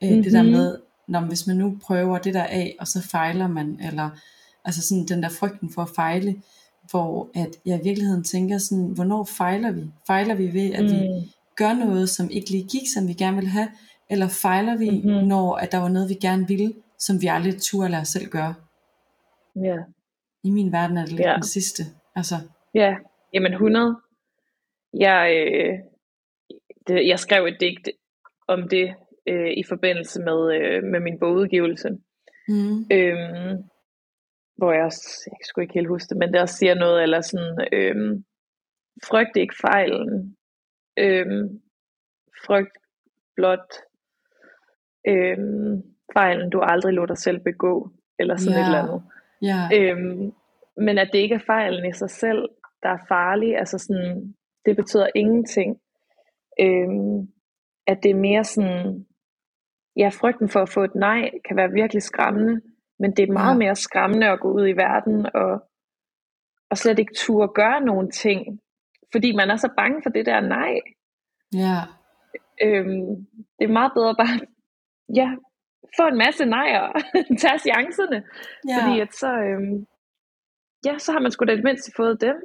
Mm-hmm. Det der mhm. med, når hvis man nu prøver det der af, og så fejler man, eller altså sådan den der frygten for at fejle, hvor at jeg i virkeligheden tænker sådan, hvornår fejler vi? Fejler vi ved, at mm. vi gør noget, som ikke lige gik, som vi gerne vil have, eller fejler vi, mm-hmm. når at der var noget, vi gerne ville, som vi aldrig turde lade os selv gøre? Ja. I min verden er det lidt ja. den sidste. Altså. Ja, jamen 100. Jeg, øh, det, jeg skrev et digt om det øh, i forbindelse med, øh, med min bogudgivelse. Mm. Øhm, hvor jeg, jeg skulle ikke helt huske det, men der siger noget, eller sådan, øhm, frygt ikke fejlen, øhm, frygt blot øhm, fejlen, du aldrig lå dig selv begå, eller sådan yeah. et eller andet. Yeah. Øhm, men at det ikke er fejlen i sig selv, der er farlig, altså sådan, det betyder ingenting. Øhm, at det er mere sådan, ja, frygten for at få et nej, kan være virkelig skræmmende, men det er meget mere skræmmende at gå ud i verden og, og slet ikke turde gøre nogen ting, fordi man er så bange for det der nej. Ja. Øhm, det er meget bedre bare, ja, få en masse nejer, tage chancerne, ja. fordi at så, øhm, ja, så har man sgu da det mindste fået dem.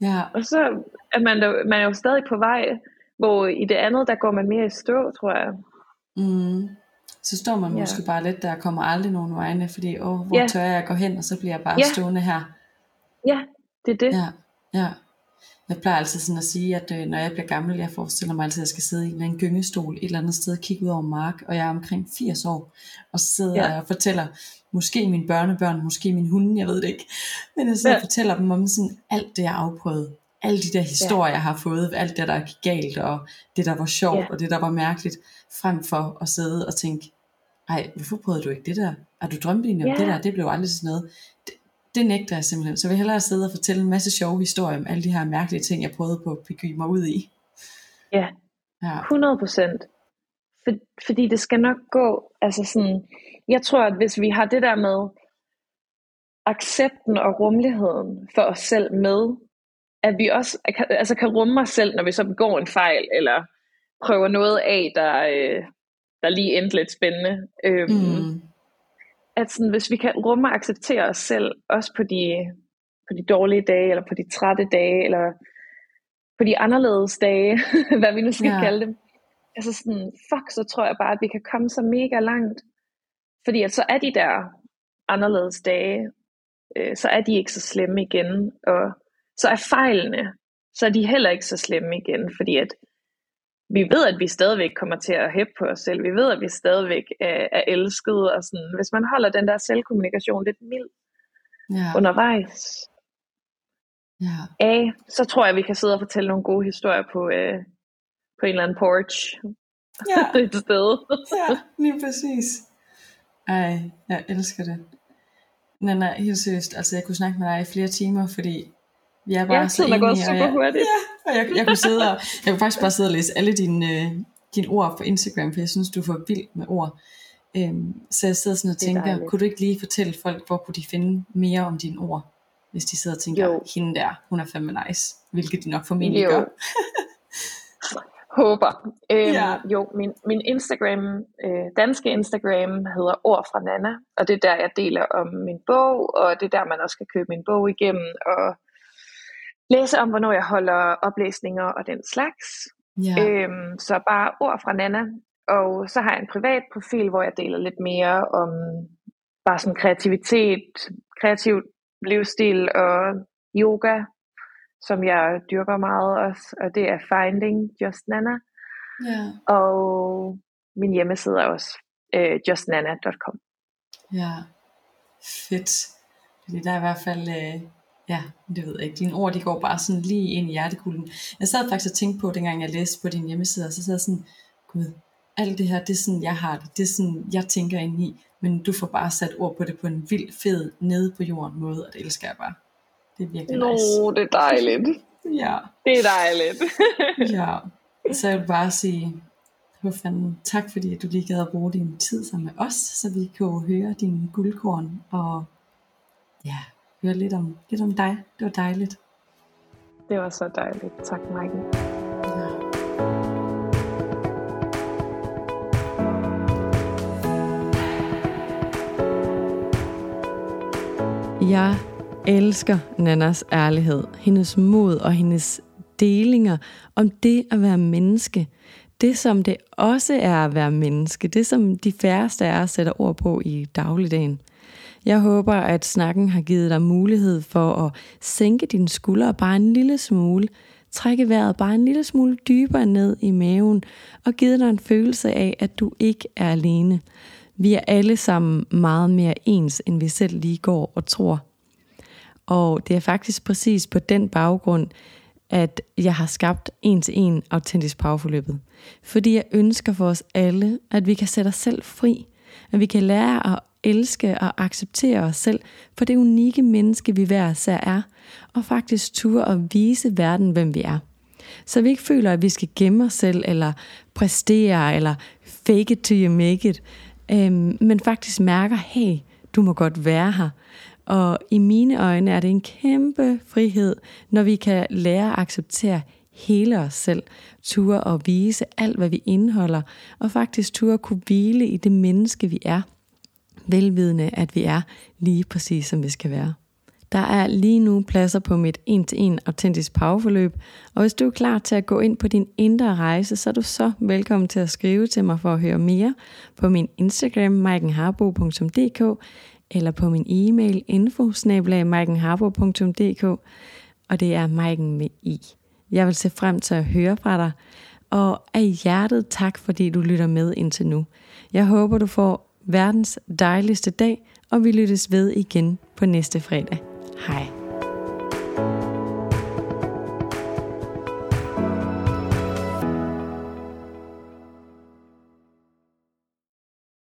Ja. Og så er man, da, man er jo stadig på vej, hvor i det andet, der går man mere i stå, tror jeg. Mm. Så står man ja. måske bare lidt der, kommer aldrig nogen vegne, fordi, åh, hvor ja. tør jeg gå hen, og så bliver jeg bare ja. stående her. Ja, det er det. Ja, ja. Jeg plejer altid sådan at sige, at øh, når jeg bliver gammel, jeg forestiller mig altid, at jeg skal sidde i en eller anden gyngestol et eller andet sted og kigge ud over mark, og jeg er omkring 80 år, og så sidder ja. jeg og fortæller, måske mine børnebørn, måske min hunde, jeg ved det ikke, men jeg sidder ja. og fortæller dem om sådan alt det, jeg har afprøvet, alle de der historier, ja. jeg har fået, alt det, der gik galt, og det, der var sjovt, ja. og det, der var mærkeligt, frem for at sidde og tænke, ej, hvorfor prøvede du ikke det der? Har du drømt egentlig om ja. det der? Det blev aldrig sådan noget. Det, det nægter jeg simpelthen. Så jeg vil hellere sidde og fortælle en masse sjove historier om alle de her mærkelige ting, jeg prøvede på at begive mig ud i. Ja, ja. 100 procent. For, fordi det skal nok gå, altså sådan, jeg tror, at hvis vi har det der med accepten og rummeligheden for os selv med, at vi også altså kan rumme os selv, når vi så begår en fejl, eller prøver noget af, der, øh, der lige endte lidt spændende. Øhm, mm. At sådan, hvis vi kan rumme og acceptere os selv, også på de, på de dårlige dage, eller på de trætte dage, eller på de anderledes dage, hvad vi nu skal yeah. kalde dem. Altså sådan, fuck, så tror jeg bare, at vi kan komme så mega langt. Fordi at så er de der anderledes dage, øh, så er de ikke så slemme igen, og så er fejlene, så er de heller ikke så slemme igen, fordi at vi ved, at vi stadigvæk kommer til at hæppe på os selv. Vi ved, at vi stadigvæk er, er elsket. Og sådan. Hvis man holder den der selvkommunikation lidt mild ja. undervejs, ja. A, så tror jeg, vi kan sidde og fortælle nogle gode historier på, øh, på en eller anden porch. Ja. et sted. ja, lige præcis. Ej, jeg elsker det. Nana, helt seriøst, altså jeg kunne snakke med dig i flere timer, fordi vi er bare ja, så enige. Går super hurtigt. Ja, og jeg, jeg, kunne sidde og, jeg kunne faktisk bare sidde og læse alle dine, øh, dine ord på Instagram, for jeg synes, du er for vild med ord. Øhm, så jeg sidder sådan og tænker, kunne du ikke lige fortælle folk, hvor kunne de finde mere om dine ord? Hvis de sidder og tænker, jo. hende der, hun er fandme nice. Hvilket de nok formentlig jo. gør. Håber. Øhm, ja. Jo, min, min Instagram, øh, danske Instagram hedder Ord fra Nana, og det er der, jeg deler om min bog, og det er der, man også kan købe min bog igennem, og læse om, hvornår jeg holder oplæsninger og den slags. Ja. Øhm, så bare ord fra Nana. Og så har jeg en privat profil, hvor jeg deler lidt mere om bare sådan kreativitet, kreativ livsstil og yoga, som jeg dyrker meget også. Og det er Finding Just Nana. Ja. Og min hjemmeside er også øh, justnana.com. Ja, fedt. Fordi der er i hvert fald, øh, ja, det ved jeg ikke, dine ord, de går bare sådan lige ind i hjertekulden. Jeg sad faktisk og tænkte på, dengang jeg læste på din hjemmeside, og så sad jeg sådan, gud, alt det her, det er sådan, jeg har det, det er sådan, jeg tænker ind i, men du får bare sat ord på det på en vild, fed, nede på jorden måde, og det elsker jeg bare. Det er virkelig Nå, nice. det er dejligt. Ja. Det er dejligt. ja, så jeg vil bare sige, hvor fanden, tak fordi du lige gad at bruge din tid sammen med os, så vi kunne høre din guldkorn og ja, høre lidt om, lidt om dig. Det var dejligt. Det var så dejligt. Tak, Michael. Ja. Jeg elsker Nannas ærlighed, hendes mod og hendes delinger om det at være menneske. Det som det også er at være menneske, det som de færreste af os sætter ord på i dagligdagen. Jeg håber, at snakken har givet dig mulighed for at sænke dine skuldre bare en lille smule, trække vejret bare en lille smule dybere ned i maven og givet dig en følelse af, at du ikke er alene. Vi er alle sammen meget mere ens, end vi selv lige går og tror. Og det er faktisk præcis på den baggrund, at jeg har skabt en til en autentisk powerforløbet. Fordi jeg ønsker for os alle, at vi kan sætte os selv fri. At vi kan lære at elske og acceptere os selv for det unikke menneske, vi hver især er. Og faktisk ture og vise verden, hvem vi er. Så vi ikke føler, at vi skal gemme os selv, eller præstere, eller fake it till you make it. Øhm, men faktisk mærker, hey, du må godt være her. Og i mine øjne er det en kæmpe frihed, når vi kan lære at acceptere hele os selv, ture og vise alt, hvad vi indeholder, og faktisk ture at kunne hvile i det menneske, vi er, velvidende, at vi er lige præcis, som vi skal være. Der er lige nu pladser på mit 1-til-1 autentisk powerforløb, og hvis du er klar til at gå ind på din indre rejse, så er du så velkommen til at skrive til mig for at høre mere på min Instagram, maikenharbo.dk, eller på min e-mail info og det er Maiken med i. Jeg vil se frem til at høre fra dig, og af hjertet tak, fordi du lytter med indtil nu. Jeg håber, du får verdens dejligste dag, og vi lyttes ved igen på næste fredag. Hej.